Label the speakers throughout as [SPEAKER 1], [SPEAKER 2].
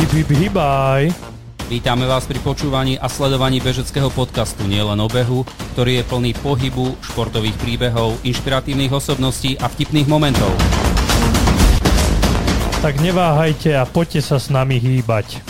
[SPEAKER 1] Hip, hip, hibaj.
[SPEAKER 2] Vítame vás pri počúvaní a sledovaní bežeckého podcastu Nielen o behu, ktorý je plný pohybu, športových príbehov, inšpiratívnych osobností a vtipných momentov.
[SPEAKER 1] Tak neváhajte a poďte sa s nami hýbať.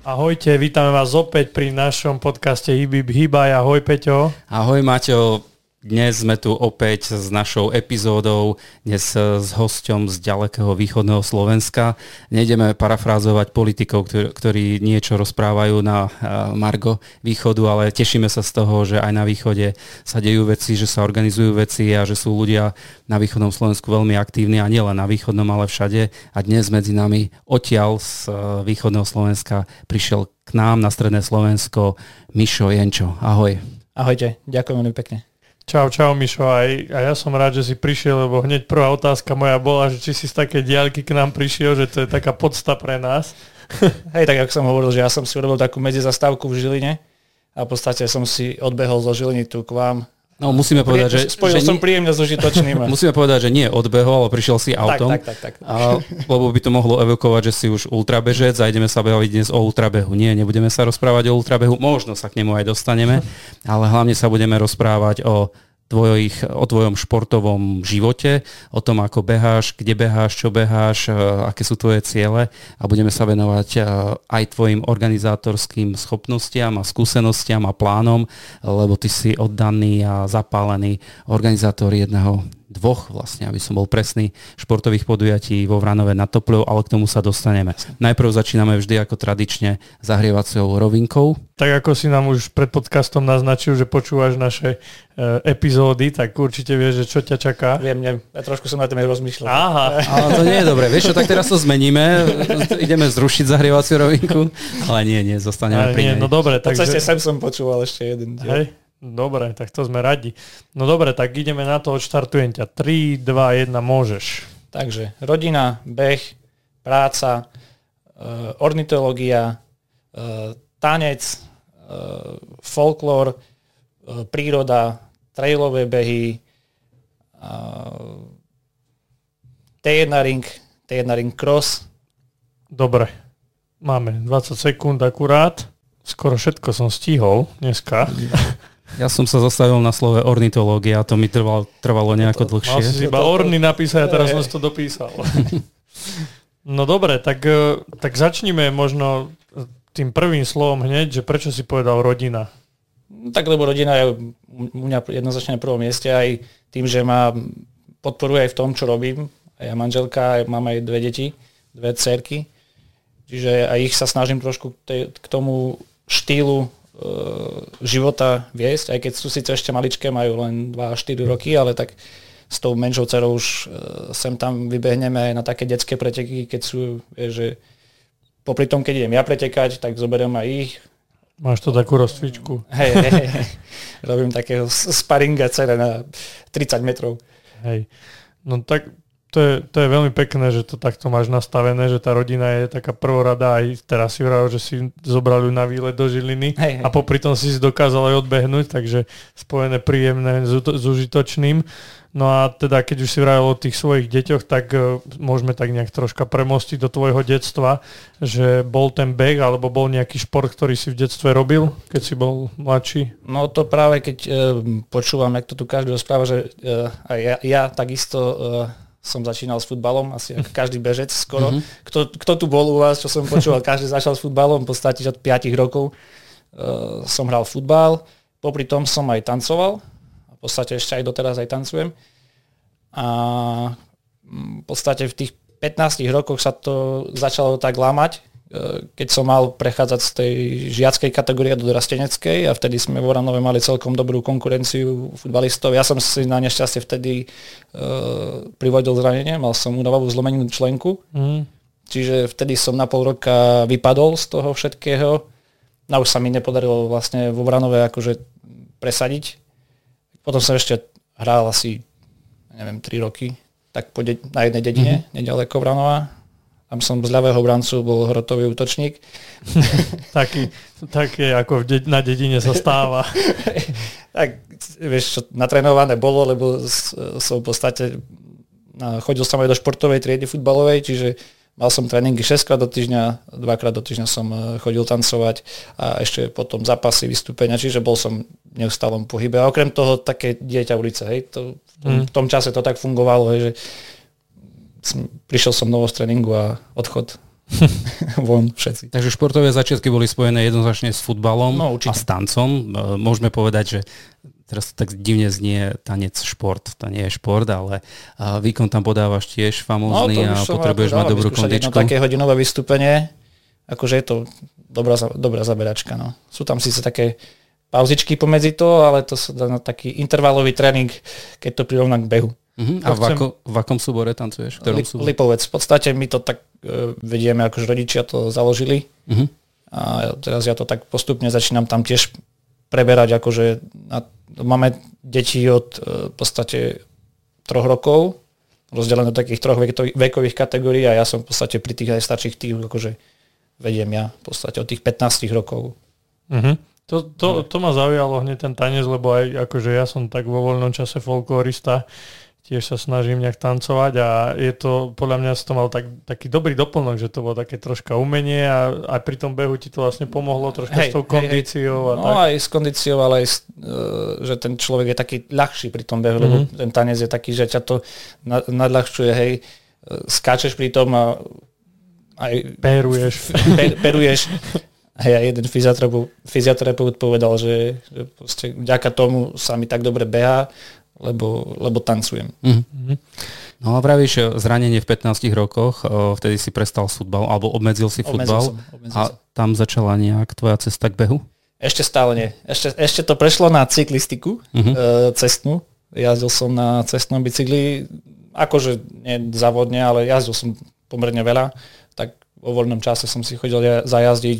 [SPEAKER 1] Ahojte, vítame vás opäť pri našom podcaste Hip, hip, hibaj. Ahoj Peťo.
[SPEAKER 2] Ahoj Maťo, dnes sme tu opäť s našou epizódou, dnes s hosťom z ďalekého východného Slovenska. Nejdeme parafrázovať politikov, ktorí, niečo rozprávajú na Margo východu, ale tešíme sa z toho, že aj na východe sa dejú veci, že sa organizujú veci a že sú ľudia na východnom Slovensku veľmi aktívni a nielen na východnom, ale všade. A dnes medzi nami odtiaľ z východného Slovenska prišiel k nám na stredné Slovensko Mišo Jenčo. Ahoj.
[SPEAKER 3] Ahojte, ďakujem veľmi pekne.
[SPEAKER 1] Čau, čau Mišo, aj, a ja som rád, že si prišiel, lebo hneď prvá otázka moja bola, že či si z také diaľky k nám prišiel, že to je taká podsta pre nás.
[SPEAKER 3] Hej, tak ako som hovoril, že ja som si urobil takú medzizastávku v Žiline a v podstate som si odbehol zo Žiliny tu k vám
[SPEAKER 2] No musíme povedať, že...
[SPEAKER 3] Spojil
[SPEAKER 2] že
[SPEAKER 3] som príjemne s užitočným.
[SPEAKER 2] musíme povedať, že nie odbehol, ale prišiel si autom.
[SPEAKER 3] Tak, tak, tak. tak.
[SPEAKER 2] A, lebo by to mohlo evokovať, že si už ultrabežec a ideme sa baviť dnes o ultrabehu. Nie, nebudeme sa rozprávať o ultrabehu, možno sa k nemu aj dostaneme, ale hlavne sa budeme rozprávať o tvojich, o tvojom športovom živote, o tom, ako beháš, kde beháš, čo beháš, e, aké sú tvoje ciele a budeme sa venovať e, aj tvojim organizátorským schopnostiam a skúsenostiam a plánom, lebo ty si oddaný a zapálený organizátor jedného dvoch vlastne, aby som bol presný, športových podujatí vo Vranove nad Topľou, ale k tomu sa dostaneme. Najprv začíname vždy ako tradične zahrievacou rovinkou.
[SPEAKER 1] Tak ako si nám už pred podcastom naznačil, že počúvaš naše e, epizódy, tak určite vieš, že čo ťa čaká.
[SPEAKER 3] Viem, neviem, ja trošku som na tým rozmýšľal.
[SPEAKER 1] Aha.
[SPEAKER 2] Ale to nie je dobré. Vieš čo, tak teraz to zmeníme, ideme zrušiť zahrievaciu rovinku, ale nie, nie, zostaneme pri
[SPEAKER 1] nie, No dobre,
[SPEAKER 3] takže... V sem som počúval ešte jeden diel.
[SPEAKER 1] Hej, Dobre, tak to sme radi. No dobre, tak ideme na to, odštartujem ťa. 3, 2, 1, môžeš.
[SPEAKER 3] Takže rodina, beh, práca, uh, ornitológia, uh, tanec, uh, folklór, uh, príroda, trailové behy, uh, T1 ring, T1 ring cross.
[SPEAKER 1] Dobre, máme 20 sekúnd akurát. Skoro všetko som stihol dneska.
[SPEAKER 2] Ja som sa zastavil na slove ornitológia, to mi trvalo, trvalo nejako dlhšie.
[SPEAKER 1] Mal si iba orny napísať a teraz som si to dopísal. No dobre, tak, e, tak začníme možno tým prvým slovom hneď, že prečo si povedal rodina?
[SPEAKER 3] No tak lebo rodina je u mňa jednoznačne na prvom mieste aj tým, že ma podporuje aj v tom, čo robím. Ja manželka, mám aj dve deti, dve cerky. Čiže aj ich sa snažím trošku k tomu štýlu života viesť, aj keď sú síce ešte maličké, majú len 2-4 roky, ale tak s tou menšou dcerou už e, sem tam vybehneme aj na také detské preteky, keď sú, vieš, že popri tom, keď idem ja pretekať, tak zoberiem aj ich.
[SPEAKER 1] Máš to takú rozcvičku.
[SPEAKER 3] Hej, hej, hej. Robím takého sparinga cere na 30 metrov.
[SPEAKER 1] Hej. No tak to je, to je veľmi pekné, že to takto máš nastavené, že tá rodina je taká prvorada aj teraz si vravil, že si zobrali na výlet do Žiliny
[SPEAKER 3] hej, hej.
[SPEAKER 1] a popri tom si si dokázal aj odbehnúť, takže spojené príjemné s, s užitočným. No a teda keď už si vravil o tých svojich deťoch, tak uh, môžeme tak nejak troška premostiť do tvojho detstva, že bol ten beh alebo bol nejaký šport, ktorý si v detstve robil, keď si bol mladší?
[SPEAKER 3] No to práve keď uh, počúvam, jak to tu každý rozpráva, že uh, aj ja, ja takisto uh, som začínal s futbalom, asi ako každý bežec skoro. Mm-hmm. Kto, kto tu bol u vás, čo som počúval, každý začal s futbalom, v podstate od 5 rokov uh, som hral futbal, popri tom som aj tancoval, v podstate ešte aj doteraz aj tancujem. A mm, v podstate v tých 15 rokoch sa to začalo tak lámať, keď som mal prechádzať z tej žiackej kategórie do dorasteneckej a vtedy sme v Oranove mali celkom dobrú konkurenciu futbalistov. Ja som si na nešťastie vtedy uh, privodil zranenie, mal som únavovú zlomenú členku, mm. čiže vtedy som na pol roka vypadol z toho všetkého. A už sa mi nepodarilo vlastne vo Vranove akože presadiť. Potom som ešte hral asi, neviem, 3 roky, tak po de- na jednej dedine, mm-hmm. nedaleko Vranova tam som z ľavého brancu bol hrotový útočník.
[SPEAKER 1] taký, taký ako de- na dedine sa stáva.
[SPEAKER 3] tak vieš, čo natrénované bolo, lebo som v podstate chodil som aj do športovej triedy futbalovej, čiže Mal som tréningy 6 krát do týždňa, dvakrát do týždňa som e, chodil tancovať a ešte potom zápasy, vystúpenia, čiže bol som v neustálom pohybe. A okrem toho také dieťa ulice, hej, to, v, tom, mm. v tom čase to tak fungovalo, hej, že prišiel som novo z tréningu a odchod von všetci.
[SPEAKER 2] Takže športové začiatky boli spojené jednoznačne s futbalom no, a s tancom. E, môžeme povedať, že teraz to tak divne znie tanec šport, to nie je šport, ale výkon tam podávaš tiež famózny no, a potrebuješ mať dobrú kondičku.
[SPEAKER 3] také hodinové vystúpenie, akože je to dobrá, dobrá zaberačka. No. Sú tam síce také pauzičky pomedzi to, ale to sa dá na taký intervalový tréning, keď to prirovná k behu.
[SPEAKER 2] Uh-huh. A v, ako, v akom súbore tancuješ? V
[SPEAKER 3] Lip, súbore? Lipovec. V podstate my to tak uh, vedieme, akože rodičia to založili. Uh-huh. A teraz ja to tak postupne začínam tam tiež preberať, akože na máme deti od e, v podstate troch rokov, rozdelené do takých troch vekových kategórií a ja som v podstate pri tých najstarších tých, akože vediem ja v podstate od tých 15 rokov.
[SPEAKER 1] Uh-huh. To, to, to ma zaujalo hneď ten tanec, lebo aj akože ja som tak vo voľnom čase folklorista, tiež sa snažím nejak tancovať a je to, podľa mňa to mal tak, taký dobrý doplnok, že to bolo také troška umenie a aj pri tom behu ti to vlastne pomohlo troška hej, s tou kondíciou. Hej, hej.
[SPEAKER 3] A no tak. aj s kondíciou, ale aj, uh, že ten človek je taký ľahší pri tom behu, mm-hmm. lebo ten tanec je taký, že ťa to nadľahčuje, hej, uh, skáčeš pri tom a
[SPEAKER 1] aj... Peruješ.
[SPEAKER 3] Per, peruješ. Hej, a jeden fyzioterapeut, fyzioterapeut povedal, že, že vďaka tomu sa mi tak dobre beha, lebo, lebo tancujem. Mm-hmm.
[SPEAKER 2] No a vravíš, zranenie v 15 rokoch, vtedy si prestal futbal, alebo obmedzil si futbal obmedzil som, obmedzil a som. tam začala nejak tvoja cesta k behu?
[SPEAKER 3] Ešte stále nie. Ešte, ešte to prešlo na cyklistiku e, cestnú. Jazdil som na cestnom bicykli, akože nie závodne, ale jazdil som pomerne veľa. Tak vo voľnom čase som si chodil zajazdiť.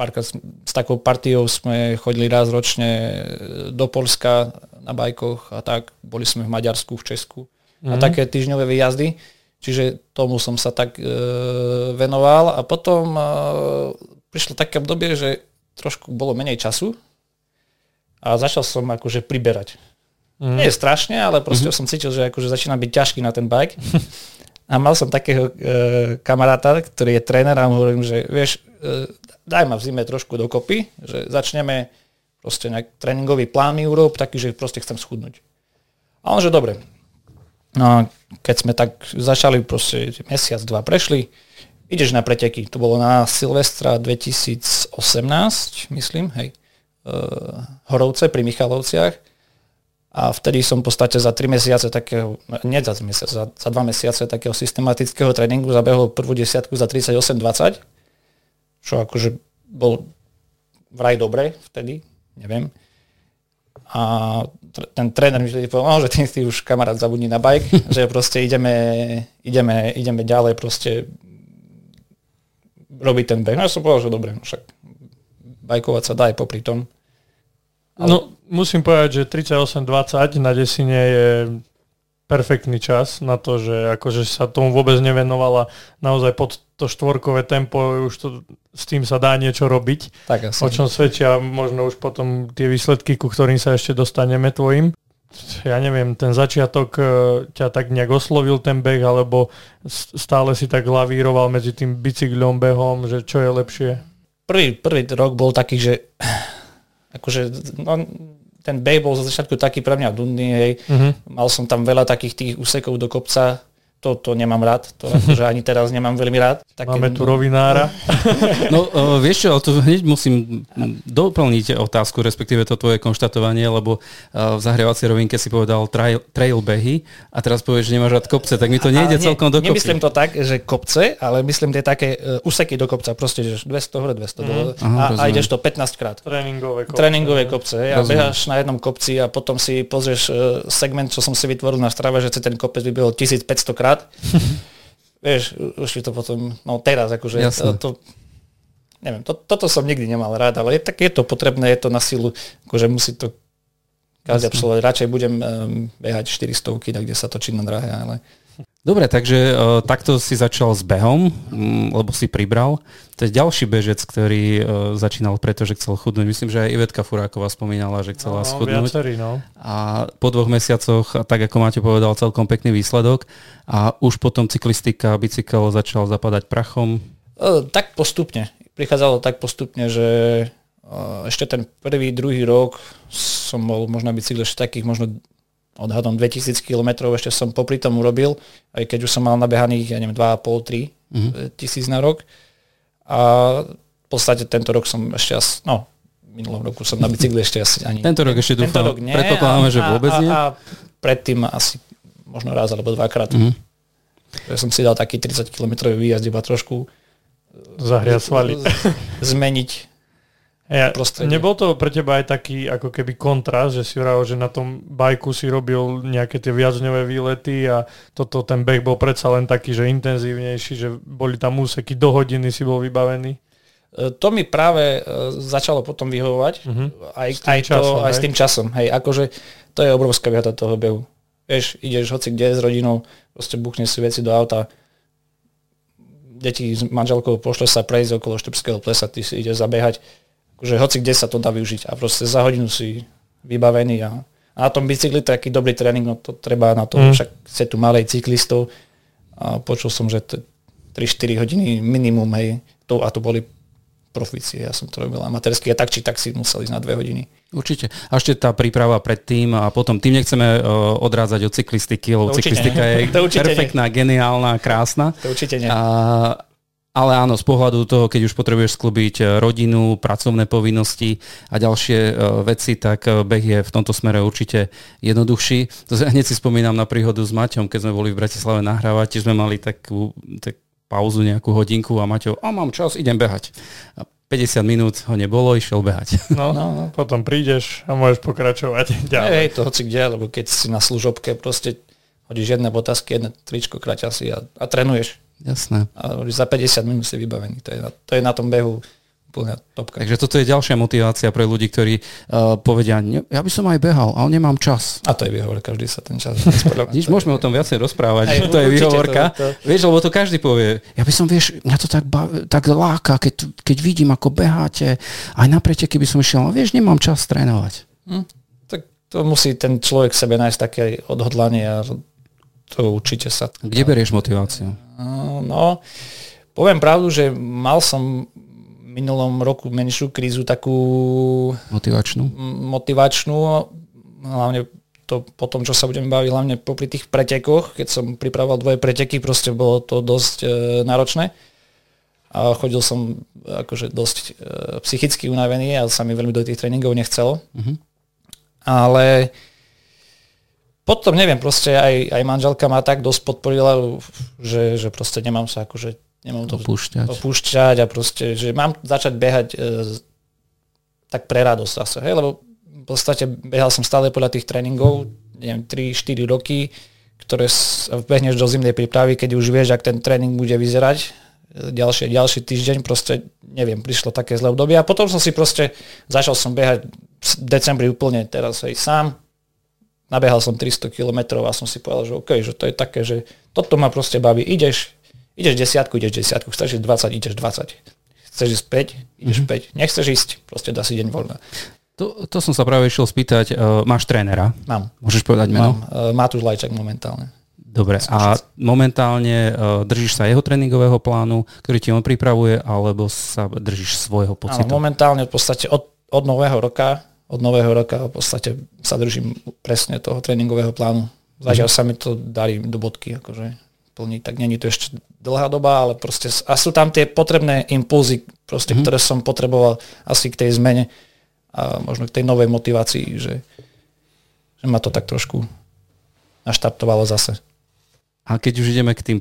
[SPEAKER 3] Párkrát s takou partiou sme chodili raz ročne do Polska na bajkoch a tak. Boli sme v Maďarsku, v Česku mm-hmm. a mhm. také týždňové výjazdy. Čiže tomu som sa tak e, venoval a potom e, prišlo také obdobie, že trošku bolo menej času a začal som akože priberať. Mm. Nie je strašne, ale proste mm-hmm. som cítil, že akože začína byť ťažký na ten bike. a mal som takého e, kamaráta, ktorý je tréner a mu hovorím, že vieš, e, daj ma v zime trošku dokopy, že začneme proste nejak tréningový plán mi urob, taký, že proste chcem schudnúť. A on, že dobre. No keď sme tak začali, proste mesiac, dva prešli, ideš na preteky. To bolo na Silvestra 2018, myslím, hej, e, Horovce pri Michalovciach. A vtedy som v podstate za 3 mesiace takého, nie za 3 mesiace, za, za 2 mesiace takého systematického tréningu zabehol prvú desiatku za 38-20, čo akože bol vraj dobre vtedy, neviem. A ten tréner mi vtedy povedal, no, že ty si už kamarát zabudni na bike, že proste ideme, ideme, ideme ďalej proste robiť ten beh. No ja som povedal, že dobre, však bajkovať sa dá aj popri tom.
[SPEAKER 1] Ale... No, musím povedať, že 38-20 na desine je perfektný čas na to, že akože sa tomu vôbec nevenovala naozaj pod to štvorkové tempo, už to, s tým sa dá niečo robiť. Tak asi. O čom svedčia možno už potom tie výsledky, ku ktorým sa ešte dostaneme tvojim. Ja neviem, ten začiatok e, ťa tak nejak oslovil ten beh, alebo stále si tak lavíroval medzi tým bicyklom, behom, že čo je lepšie?
[SPEAKER 3] Prvý, prvý rok bol taký, že akože, no, ten beh bol za začiatku taký pre mňa dundný, hej. Uh-huh. Mal som tam veľa takých tých úsekov do kopca, to, to nemám rád, to akože ani teraz nemám veľmi rád.
[SPEAKER 1] Také, Máme tu rovinára.
[SPEAKER 2] No uh, vieš čo, to hneď musím doplniť otázku, respektíve to tvoje konštatovanie, lebo uh, v zahrievacej rovinke si povedal trail, trail behy a teraz povieš, že nemáš rád kopce, tak mi to nejde nie, celkom do kopy.
[SPEAKER 3] Nemyslím to tak, že kopce, ale myslím tie také uh, úseky do kopca, proste že 200 hore, 200 mm. dole a, a ideš to 15 krát.
[SPEAKER 1] Tréningové kopce.
[SPEAKER 3] Tréningové kopce. A beháš na jednom kopci a potom si pozrieš uh, segment, čo som si vytvoril na strave, že ten kopec by bol 1500 krát krát. Vieš, už je to potom, no teraz akože to, to, neviem, to, toto som nikdy nemal rád, ale je, tak je to potrebné, je to na silu, akože musí to každý absolvovať. Radšej budem um, behať 400, tak kde sa točí na drahé, ale
[SPEAKER 2] Dobre, takže uh, takto si začal s behom, um, lebo si pribral. To je ďalší bežec, ktorý uh, začínal preto, že chcel chudnúť. Myslím, že aj Ivetka Furáková spomínala, že chcela
[SPEAKER 1] no,
[SPEAKER 2] schudnúť.
[SPEAKER 1] Viacerí, no.
[SPEAKER 2] A po dvoch mesiacoch, tak ako máte povedal, celkom pekný výsledok. A už potom cyklistika, bicykel začal zapadať prachom.
[SPEAKER 3] Uh, tak postupne. Prichádzalo tak postupne, že uh, ešte ten prvý, druhý rok som bol možno na bicykle ešte takých možno odhadom 2000 km ešte som popri tom urobil, aj keď už som mal nabehaných, ja neviem, 2,5-3 mm-hmm. tisíc na rok. A v podstate tento rok som ešte asi, no, minulom roku som na bicykli ešte asi ani...
[SPEAKER 2] Tento rok ešte dúfam, tento rok nie, predpokladáme, že vôbec nie. A, a
[SPEAKER 3] predtým asi možno raz alebo dvakrát. Mm-hmm. Ja som si dal taký 30 km výjazd iba trošku
[SPEAKER 1] zahriať svaly.
[SPEAKER 3] Zmeniť
[SPEAKER 1] ja, nebol to pre teba aj taký ako keby kontrast, že si hovoril, že na tom bajku si robil nejaké tie viacňové výlety a toto ten beh bol predsa len taký, že intenzívnejší, že boli tam úseky, do hodiny si bol vybavený?
[SPEAKER 3] E, to mi práve e, začalo potom vyhovovať, uh-huh. aj, aj, časom, to, aj s tým časom. Hej, akože to je obrovská výhoda toho behu. Vieš, ideš hoci kde s rodinou, proste buchneš si veci do auta, deti s manželkou pošle sa prejsť okolo Štrbského plesa, ty si ideš zabehať akože hoci kde sa to dá využiť a proste za hodinu si vybavený a, a na tom bicykli taký dobrý tréning, no to treba na to, mm. však ste tu malej cyklistov a počul som, že 3-4 hodiny minimum, hej, to, a to boli profície, ja som to robil amatérsky a tak či tak si musel ísť na dve hodiny.
[SPEAKER 2] Určite. A ešte tá príprava predtým a potom, tým nechceme uh, odrádzať od cyklistiky, lebo cyklistika je perfektná, nie. geniálna, krásna.
[SPEAKER 3] To určite nie.
[SPEAKER 2] A, ale áno, z pohľadu toho, keď už potrebuješ sklbiť e, rodinu, pracovné povinnosti a ďalšie uh, veci, tak uh, beh je v tomto smere určite jednoduchší. To sa hneď si spomínam na príhodu s Maťom, keď sme boli v Bratislave nahrávať, tiež sme mali takú tak pauzu nejakú hodinku a Maťo, a mám čas, idem behať. A 50 minút ho nebolo, išiel behať.
[SPEAKER 1] No, no, no. potom prídeš a môžeš pokračovať ďalej.
[SPEAKER 3] Hej, to hoci kde, lebo keď si na služobke, proste hodíš jedné botasky, jedné tričko, kraťasy a, a trénuješ.
[SPEAKER 2] Jasné.
[SPEAKER 3] A za 50 minút si vybavený. To je na, to je na tom behu úplne topka.
[SPEAKER 2] Takže toto je ďalšia motivácia pre ľudí, ktorí uh, povedia, ja by som aj behal, ale nemám čas.
[SPEAKER 3] A to je výhovorka, každý sa ten čas
[SPEAKER 2] Vidíš, môžeme o tom viacej rozprávať, aj, to je výhovorka. To, to... Vieš, lebo to každý povie, ja by som, vieš, mňa to tak, tak láka, keď, keď vidím, ako beháte, aj na preteky by som išiel, ale vieš, nemám čas trénovať. Hm?
[SPEAKER 3] Tak to musí ten človek sebe nájsť také odhodlanie a to určite sa...
[SPEAKER 2] Kde berieš motiváciu?
[SPEAKER 3] No, poviem pravdu, že mal som minulom roku menšiu krízu takú...
[SPEAKER 2] Motivačnú?
[SPEAKER 3] Motivačnú, hlavne to po tom, čo sa budeme baviť, hlavne popri tých pretekoch, keď som pripravoval dvoje preteky, proste bolo to dosť e, náročné. A chodil som akože dosť e, psychicky unavený a sa mi veľmi do tých tréningov nechcelo. Uh-huh. Ale potom neviem, proste aj, aj manželka ma tak dosť podporila, že, že proste nemám sa akože nemám to
[SPEAKER 2] opúšťať.
[SPEAKER 3] opúšťať a proste, že mám začať behať e, tak pre radosť zase, hej, lebo v podstate behal som stále podľa tých tréningov, neviem, 3-4 roky, ktoré behneš do zimnej prípravy, keď už vieš, ak ten tréning bude vyzerať, e, ďalší, ďalší týždeň, proste neviem, prišlo také zlé obdobie a potom som si proste, začal som behať v decembri úplne teraz aj sám, nabehal som 300 km a som si povedal, že OK, že to je také, že toto ma proste baví. Ideš, ideš desiatku, ideš desiatku, chceš ísť 20, ideš 20. Chceš ísť 5, ideš mm-hmm. 5. Nechceš ísť, proste dá si deň voľna.
[SPEAKER 2] To, to som sa práve išiel spýtať. Uh, máš trénera?
[SPEAKER 3] Mám.
[SPEAKER 2] Môžeš povedať meno?
[SPEAKER 3] Mám. Uh, Matúš Lajčak momentálne.
[SPEAKER 2] Dobre, a momentálne uh, držíš sa jeho tréningového plánu, ktorý ti on pripravuje, alebo sa držíš svojho pocitu?
[SPEAKER 3] Áno, momentálne v podstate od, od nového roka od nového roka v podstate sa držím presne toho tréningového plánu. Zatiaľ sa mi to darí do bodky, akože plniť, tak není to ešte dlhá doba, ale proste a sú tam tie potrebné impulzy, proste, mm-hmm. ktoré som potreboval asi k tej zmene a možno k tej novej motivácii, že, že ma to tak trošku naštartovalo zase.
[SPEAKER 2] A keď už ideme k tým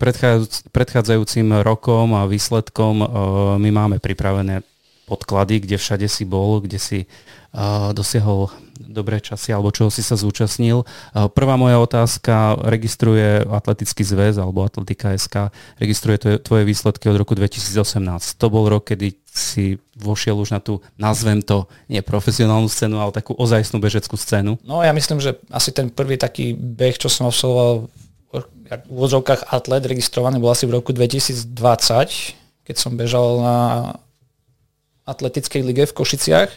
[SPEAKER 2] predchádzajúcim rokom a výsledkom, my máme pripravené podklady, kde všade si bol, kde si uh, dosiahol dobré časy alebo čoho si sa zúčastnil. Prvá moja otázka, registruje Atletický zväz alebo Atletika SK, registruje tvoje výsledky od roku 2018. To bol rok, kedy si vošiel už na tú, nazvem to, nie profesionálnu scénu, ale takú ozajstnú bežeckú scénu.
[SPEAKER 3] No ja myslím, že asi ten prvý taký beh, čo som absolvoval v úvodzovkách atlet registrovaný bol asi v roku 2020, keď som bežal na atletickej lige v Košiciach.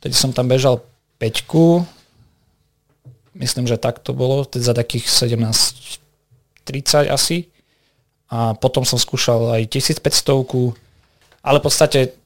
[SPEAKER 3] Tedy som tam bežal peťku, myslím, že tak to bolo, teda za takých 17.30 asi. A potom som skúšal aj 1500 ale v podstate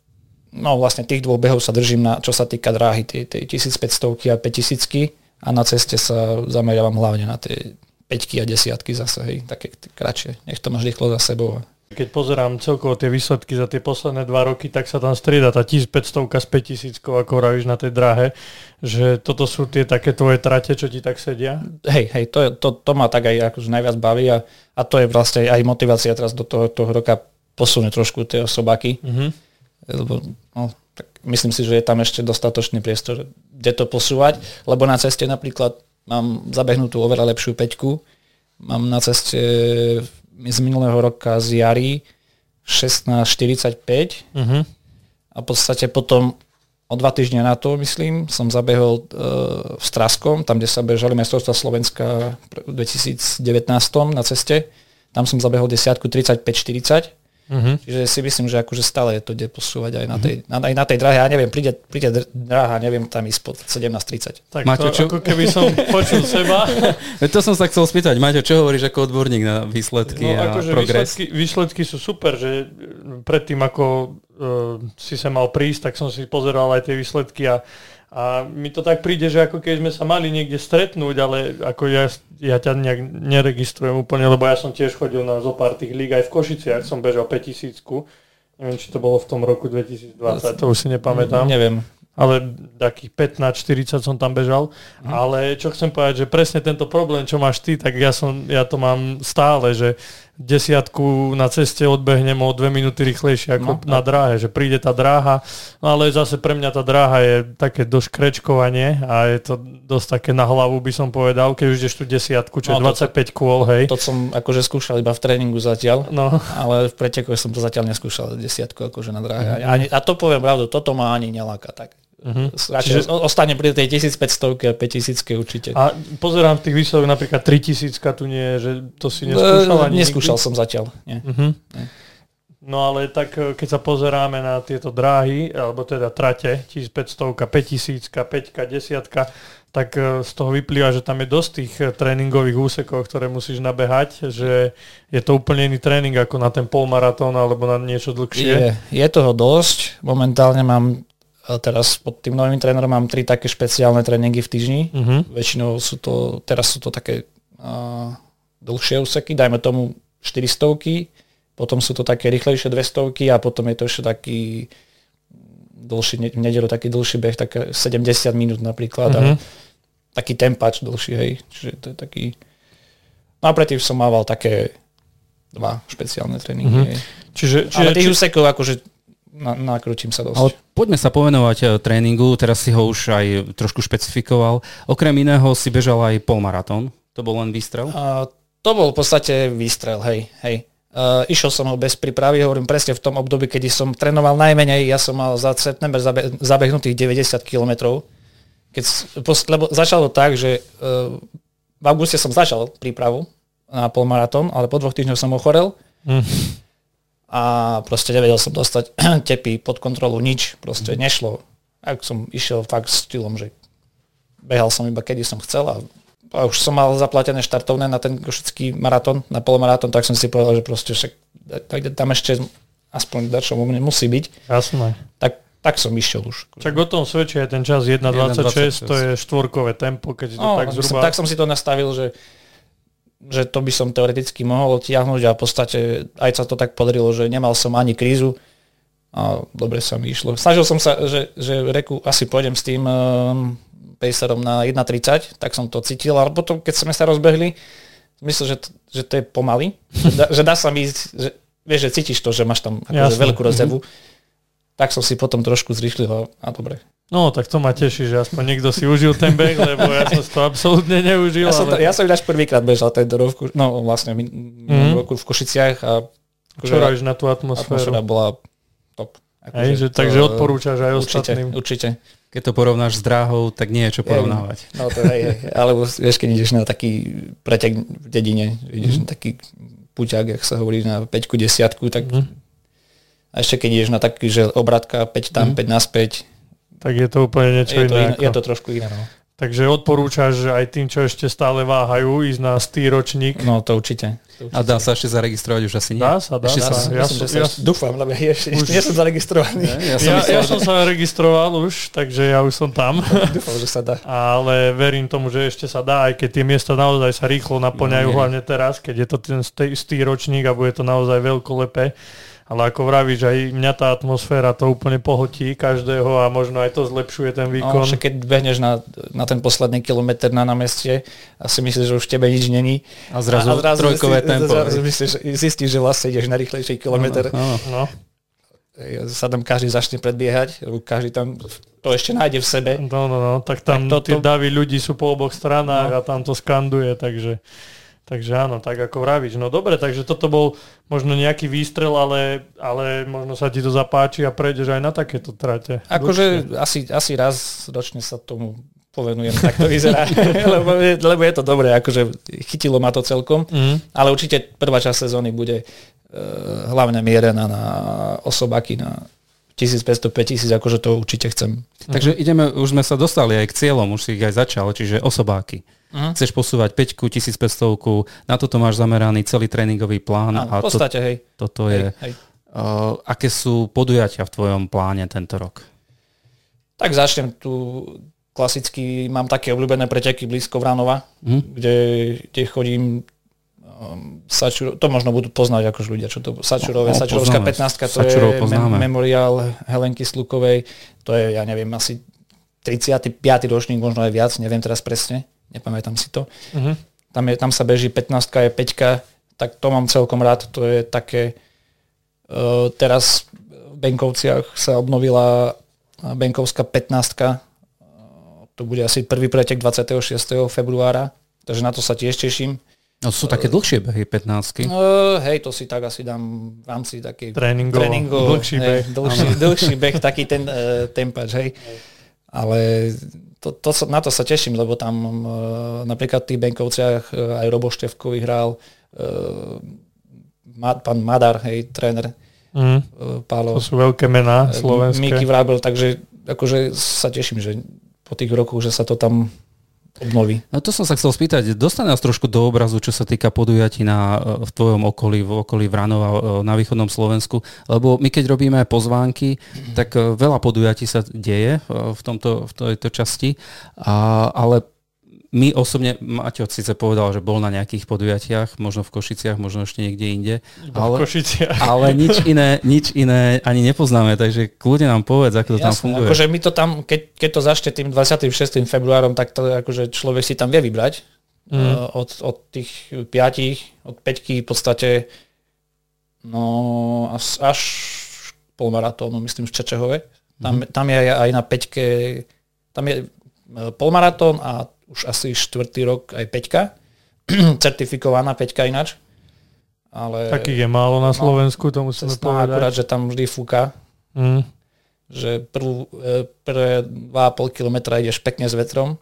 [SPEAKER 3] no vlastne tých dvoch behov sa držím, na, čo sa týka dráhy, tej, tej 1500 a 5000 a na ceste sa zameriavam hlavne na tie 5 a desiatky zase, hej, také kratšie. Nech to máš rýchlo za sebou.
[SPEAKER 1] Keď pozerám celkovo tie výsledky za tie posledné dva roky, tak sa tam strieda tá 1500 s 5000, ako hovoríš na tej drahe, že toto sú tie také tvoje trate, čo ti tak sedia?
[SPEAKER 3] Hej, hej, to, je, to, to ma tak aj akože najviac baví a, a to je vlastne aj motivácia teraz do toho, toho roka posunúť trošku tie osobaky. Mm-hmm. Lebo, no, tak myslím si, že je tam ešte dostatočný priestor, kde to posúvať, lebo na ceste napríklad mám zabehnutú oveľa lepšiu peťku, mám na ceste z minulého roka z jary 16.45 uh-huh. a v podstate potom o dva týždne na to, myslím, som zabehol uh, v Straskom, tam, kde sa bežali majstrovstvá Slovenska v 2019 na ceste. Tam som zabehol desiatku 35-40 Uh-huh. Čiže si myslím, že akože stále je to kde posúvať aj na mhm. tej, na, aj na tej drahe. Ja neviem, príde, príde dráha, neviem, tam ísť pod 17.30.
[SPEAKER 1] Tak Maťo, to, čo? ako keby som počul seba.
[SPEAKER 2] to som sa chcel spýtať. Maťo, čo hovoríš ako odborník na výsledky no, a akože progres?
[SPEAKER 1] Výsledky, výsledky sú super, že predtým ako uh, si sa mal prísť, tak som si pozeral aj tie výsledky a a mi to tak príde, že ako keď sme sa mali niekde stretnúť, ale ako ja, ja ťa nejak neregistrujem úplne, lebo ja som tiež chodil na zo pár tých líg aj v Košiciach, som bežal 5000 Neviem, či to bolo v tom roku 2020, to už si nepamätám.
[SPEAKER 3] Neviem
[SPEAKER 1] ale takých 15-40 som tam bežal. Mm. Ale čo chcem povedať, že presne tento problém, čo máš ty, tak ja, som, ja to mám stále, že desiatku na ceste odbehnem o dve minúty rýchlejšie ako no, na dráhe, že príde tá dráha, no ale zase pre mňa tá dráha je také dosť krečkovanie a je to dosť také na hlavu by som povedal, keď už ideš tú desiatku, čo no, je 25 to, kôl, hej.
[SPEAKER 3] To som akože skúšal iba v tréningu zatiaľ, no. ale v pretekoch som to zatiaľ neskúšal desiatku akože na dráhe. Mm. A, a to poviem pravdu, toto ma ani neláka tak. Uh-huh. Čiže... ostane pri tej 1500 a 5000 určite.
[SPEAKER 1] A pozerám v tých výsledok napríklad 3000 tu nie že to si neskúšal ani
[SPEAKER 3] Neskúšal nikdy? som zatiaľ. Nie. Uh-huh.
[SPEAKER 1] nie. No ale tak e, keď sa pozeráme na tieto dráhy, alebo teda trate, 1500, 5000, 5, 10, tak e, z toho vyplýva, že tam je dosť tých e, tréningových úsekov, ktoré musíš nabehať, že je to úplne iný tréning ako na ten polmaratón alebo na niečo dlhšie.
[SPEAKER 3] Je, je toho dosť. Momentálne mám teraz pod tým novým trénerom mám tri také špeciálne tréningy v týždni. Uh-huh. Väčšinou sú to, teraz sú to také uh, dlhšie úseky, dajme tomu 400 potom sú to také rýchlejšie 200 a potom je to ešte taký dlhší, v nedelu taký dlhší beh, tak 70 minút napríklad. Uh-huh. A mhm. taký tempač dlhší, hej. Čiže to je taký... No a predtým som mával také dva špeciálne tréningy. Uh-huh. Čiže, čiže, Ale tých či... úsekov akože na, nakrútim sa dosť. Ale
[SPEAKER 2] poďme sa povenovať e, tréningu, teraz si ho už aj trošku špecifikoval. Okrem iného si bežal aj polmaratón, to bol len výstrel? Uh,
[SPEAKER 3] to bol v podstate výstrel, hej, hej. Uh, išiel som ho bez prípravy, hovorím presne v tom období, kedy som trénoval najmenej, ja som mal za september zabe- zabehnutých 90 km. Keď, lebo začalo tak, že uh, v auguste som začal prípravu na polmaratón, ale po dvoch týždňoch som ochorel. Mm a proste nevedel som dostať tepy pod kontrolu, nič, proste mm. nešlo. Ak som išiel fakt s štýlom, že behal som iba kedy som chcel a, a už som mal zaplatené štartovné na ten košický maratón, na polomaratón, tak som si povedal, že proste však tak tam ešte aspoň dačo mne musí byť.
[SPEAKER 1] Jasné.
[SPEAKER 3] Tak, tak som išiel už.
[SPEAKER 1] Čak o tom svedčí aj ten čas 1.26, to je štvorkové tempo, keď to no, tak zhruba...
[SPEAKER 3] Som, tak som si to nastavil, že že to by som teoreticky mohol tiahnuť a v podstate aj sa to tak podarilo, že nemal som ani krízu. A dobre sa mi išlo. Snažil som sa, že, že reku asi pôjdem s tým um, pacerom na 1.30, tak som to cítil, ale potom, keď sme sa rozbehli, myslel, že, že to je pomaly, že, dá, že dá sa mi ísť, že, vieš, že cítiš to, že máš tam akože veľkú rozdevu, tak som si potom trošku zrýchlil a dobre.
[SPEAKER 1] No, tak to ma teší, že aspoň niekto si užil ten beh, lebo ja som to absolútne neužil.
[SPEAKER 3] Ja som,
[SPEAKER 1] ale...
[SPEAKER 3] ja som ináč prvýkrát bežal tento rok, no vlastne mm. roku v Košiciach a
[SPEAKER 1] čo robíš na tú atmosféru?
[SPEAKER 3] Atmosféra bola top.
[SPEAKER 1] Hej, že, to, takže odporúčaš aj
[SPEAKER 3] určite,
[SPEAKER 1] ostatným.
[SPEAKER 3] Určite.
[SPEAKER 2] Keď to porovnáš s dráhou, tak nie je čo porovnávať.
[SPEAKER 3] No to hej, hej. Alebo vieš, keď ideš na taký pretek v dedine, ideš mm. na taký puťák, jak sa hovorí, na 5 desiatku, tak mm. A ešte keď ideš na taký, že obratka 5 tam, mm. 5 naspäť.
[SPEAKER 1] Tak je to úplne niečo
[SPEAKER 3] je
[SPEAKER 1] iné.
[SPEAKER 3] To
[SPEAKER 1] iné
[SPEAKER 3] je to trošku iné. No.
[SPEAKER 1] Takže odporúčaš aj tým, čo ešte stále váhajú, ísť na stýročník?
[SPEAKER 3] No to určite. to určite.
[SPEAKER 2] A dá sa ešte zaregistrovať už asi nie?
[SPEAKER 1] Dá sa, dá
[SPEAKER 2] ešte
[SPEAKER 1] sa.
[SPEAKER 3] Ja, ja, som, ja, dúfam, lebo ja ešte už... nie som zaregistrovaný.
[SPEAKER 1] Ja, ja, som, ja, ja som sa registroval už, takže ja už som tam.
[SPEAKER 3] dúfam, že sa dá.
[SPEAKER 1] Ale verím tomu, že ešte sa dá, aj keď tie miesta naozaj sa rýchlo naplňajú, no, hlavne teraz, keď je to ten stýročník a bude to naozaj veľkolepé ale ako vravíš, aj mňa tá atmosféra to úplne pohotí každého a možno aj to zlepšuje ten výkon.
[SPEAKER 3] No, keď behneš na, na ten posledný kilometr na námestie a si myslíš, že už tebe nič není.
[SPEAKER 2] A zrazu, a, a zrazu trojkové zistí, tempo.
[SPEAKER 3] Zrazu myslíš, zistíš, že vlastne ideš na rýchlejší kilometr.
[SPEAKER 1] No, no. no.
[SPEAKER 3] Sa tam každý začne predbiehať, každý tam to ešte nájde v sebe.
[SPEAKER 1] No, no, no, tak tam tak toto... tie davy ľudí sú po oboch stranách no. a tam to skanduje, takže... Takže áno, tak ako vravíš. No dobre, takže toto bol možno nejaký výstrel, ale, ale možno sa ti to zapáči a prejdeš aj na takéto trate.
[SPEAKER 3] Akože asi, asi raz ročne sa tomu povenujem, tak to vyzerá, lebo, je, lebo je to dobré, akože chytilo ma to celkom, mm. ale určite prvá časť sezóny bude uh, hlavne mierená na osobáky, na 1500-5000, akože to určite chcem.
[SPEAKER 2] Takže ideme, už sme sa dostali aj k cieľom, už si ich aj začal, čiže osobáky. Uh-huh. Chceš posúvať 5 1500 na toto máš zameraný celý tréningový plán.
[SPEAKER 3] Áno, a v podstate,
[SPEAKER 2] to,
[SPEAKER 3] hej.
[SPEAKER 2] Toto
[SPEAKER 3] hej,
[SPEAKER 2] je... Hej. Uh, aké sú podujatia v tvojom pláne tento rok?
[SPEAKER 3] Tak začnem tu klasicky, mám také obľúbené preteky blízko Vranova, uh-huh. kde, kde chodím um, Sačuro, to možno budú poznať akož ľudia, čo to Sačurové, no, Sačurovská 15 to Sačurov je mem- memoriál Helenky Slukovej, to je, ja neviem, asi 35. ročník, možno aj viac, neviem teraz presne nepamätám si to. Uh-huh. Tam, je, tam sa beží 15 je 5 tak to mám celkom rád. To je také, uh, teraz v Benkovciach sa obnovila Benkovská 15 to bude asi prvý pretek 26. februára, takže na to sa tiež teším.
[SPEAKER 2] No sú také dlhšie behy 15
[SPEAKER 3] uh, Hej, to si tak asi dám v rámci takej
[SPEAKER 1] tréningov,
[SPEAKER 3] tréningov
[SPEAKER 1] dlhší beh.
[SPEAKER 3] dlhší, dlhší beh, taký ten uh, tempač, hej. Ale to, to na to sa teším, lebo tam uh, napríklad v tých Benkovciach uh, aj Robo Števko vyhral, ma, pán Madar, hej, tréner, mm.
[SPEAKER 1] Pálo. To sú veľké mená slovenské.
[SPEAKER 3] Miky Vrabel, takže akože sa teším, že po tých rokoch, že sa to tam obnoví.
[SPEAKER 2] No to som sa chcel spýtať, dostane nás trošku do obrazu, čo sa týka podujatí na, e, v tvojom okolí, v okolí Vranova e, na východnom Slovensku, lebo my keď robíme pozvánky, tak e, veľa podujatí sa deje v, tomto, v tejto časti, a, ale my osobne, Maťo síce povedal, že bol na nejakých podujatiach, možno v Košiciach, možno ešte niekde inde,
[SPEAKER 1] ale, v Košiciach.
[SPEAKER 2] ale nič iné, nič iné ani nepoznáme, takže kľudne nám povedz, ako to Jasne, tam funguje.
[SPEAKER 3] Akože my to tam, keď, keď to začne tým 26. februárom, tak to akože človek si tam vie vybrať mm. uh, od, od tých piatich, od peťky v podstate no až, až polmaratónu, myslím v Čečehove. Tam, mm. tam je aj na peťke, tam je e, polmaratón a už asi štvrtý rok aj Peťka, certifikovaná Peťka ináč. Ale,
[SPEAKER 1] Takých je málo na Slovensku, to musíme povedať.
[SPEAKER 3] Akurát, že tam vždy fúka. Mm. Že prvú, e, prvé 2,5 kilometra ideš pekne s vetrom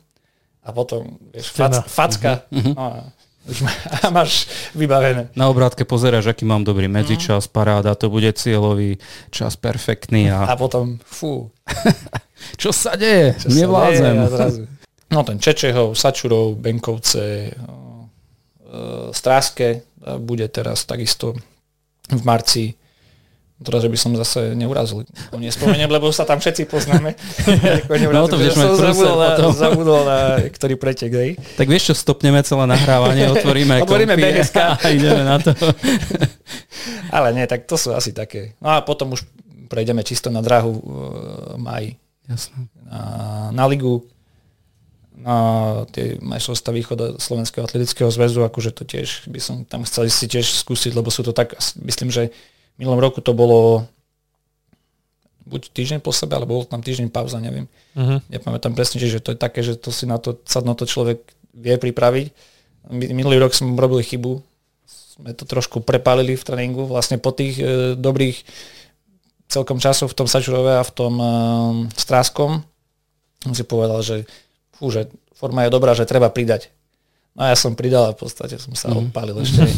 [SPEAKER 3] a potom vieš, fac, facka. Uh-huh. No, už má, máš vybavené.
[SPEAKER 2] Na obrátke pozeráš, aký mám dobrý medzičas, paráda, to bude cieľový čas perfektný. A,
[SPEAKER 3] a potom, fú.
[SPEAKER 2] Čo sa deje? Čo Nevládzem. Sa deje,
[SPEAKER 3] No ten Čečehov, Sačurov, Benkovce, Stráske bude teraz takisto v marci. Teraz, že by som zase neurazil. Nespomeniem, lebo sa tam všetci poznáme.
[SPEAKER 2] no to budeš mať
[SPEAKER 3] zabudol na, zabudol na ktorý pretek. Hej.
[SPEAKER 2] Tak vieš čo, stopneme celé nahrávanie, otvoríme
[SPEAKER 3] Otvoríme BGSK.
[SPEAKER 2] a ideme na to.
[SPEAKER 3] Ale nie, tak to sú asi také. No a potom už prejdeme čisto na drahu uh, maj.
[SPEAKER 2] Jasné.
[SPEAKER 3] Na, na ligu na tie majstrovstvá východa Slovenského atletického zväzu, akože to tiež by som tam chcel si tiež skúsiť, lebo sú to tak, myslím, že v minulom roku to bolo buď týždeň po sebe, alebo bol tam týždeň pauza, neviem.
[SPEAKER 1] Uh-huh.
[SPEAKER 3] Nepamätám presne, že to je také, že to si na to sadno to človek vie pripraviť. Minulý rok som robil chybu, sme to trošku prepálili v tréningu, vlastne po tých e, dobrých celkom časov v tom Sačurove a v tom e, Stráskom som si povedal, že, fú, že forma je dobrá, že treba pridať. No a ja som pridal a v podstate som sa mm. odpálil ešte.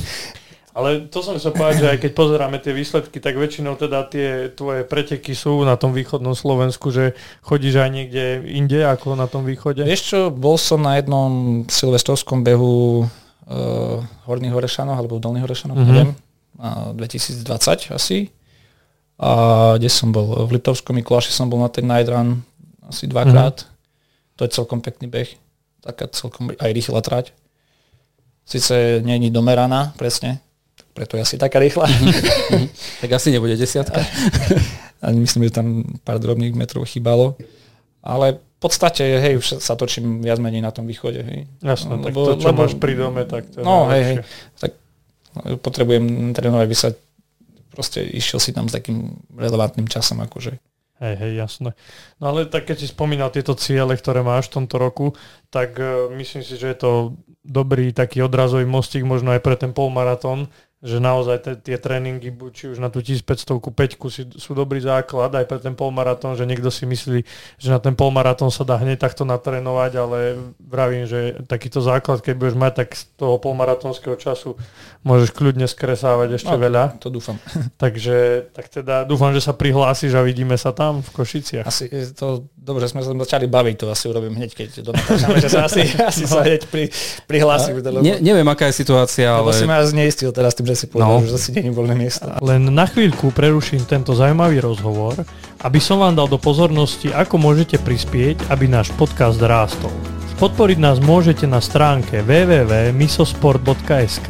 [SPEAKER 1] Ale to som sa povedať, že aj keď pozeráme tie výsledky, tak väčšinou teda tie tvoje preteky sú na tom východnom Slovensku, že chodíš aj niekde inde ako na tom východe?
[SPEAKER 3] Vieš čo, bol som na jednom silvestrovskom behu uh, Horných Horešanov alebo Dolných Horešanov, mm-hmm. neviem, uh, 2020 asi. A kde som bol? V Litovskom Mikuláši som bol na ten night run asi dvakrát. Mm-hmm. To je celkom pekný beh. Taká celkom aj rýchla trať. Sice není domeraná, presne, preto je asi taká rýchla.
[SPEAKER 2] Tak asi nebude desiatka.
[SPEAKER 3] Ani myslím, že tam pár drobných metrov chýbalo. Ale v podstate, hej, už sa točím viac menej na tom východe. Hej.
[SPEAKER 1] Jasné, no, tak to, čo lebo, máš pri dome, tak to
[SPEAKER 3] No, hej, hej, tak no, potrebujem trénovať, aby sa proste išiel si tam s takým relevantným časom, akože.
[SPEAKER 1] Hej, hej, jasné. No ale tak keď si spomínal tieto ciele, ktoré máš v tomto roku, tak uh, myslím si, že je to dobrý taký odrazový mostík možno aj pre ten polmaratón, že naozaj tie tréningy, či už na tú 1500 5 sú dobrý základ aj pre ten polmaratón, že niekto si myslí, že na ten polmaratón sa dá hneď takto natrénovať, ale vravím, že takýto základ, keď budeš mať, tak z toho polmaratónskeho času môžeš kľudne skresávať ešte no, veľa.
[SPEAKER 3] To dúfam.
[SPEAKER 1] Takže tak teda dúfam, že sa prihlásiš a vidíme sa tam v Košiciach.
[SPEAKER 3] Asi to, dobre, sme sa začali baviť, to asi urobím hneď, keď do že sa asi, asi no. sa hneď pri, prihlásim.
[SPEAKER 2] Ne, neviem, aká je situácia, ale...
[SPEAKER 3] si ma zneistil teraz tým, že si povedal, no. že zase není voľné miesto.
[SPEAKER 1] Len na chvíľku preruším tento zaujímavý rozhovor, aby som vám dal do pozornosti, ako môžete prispieť, aby náš podcast rástol. Podporiť nás môžete na stránke www.misosport.sk,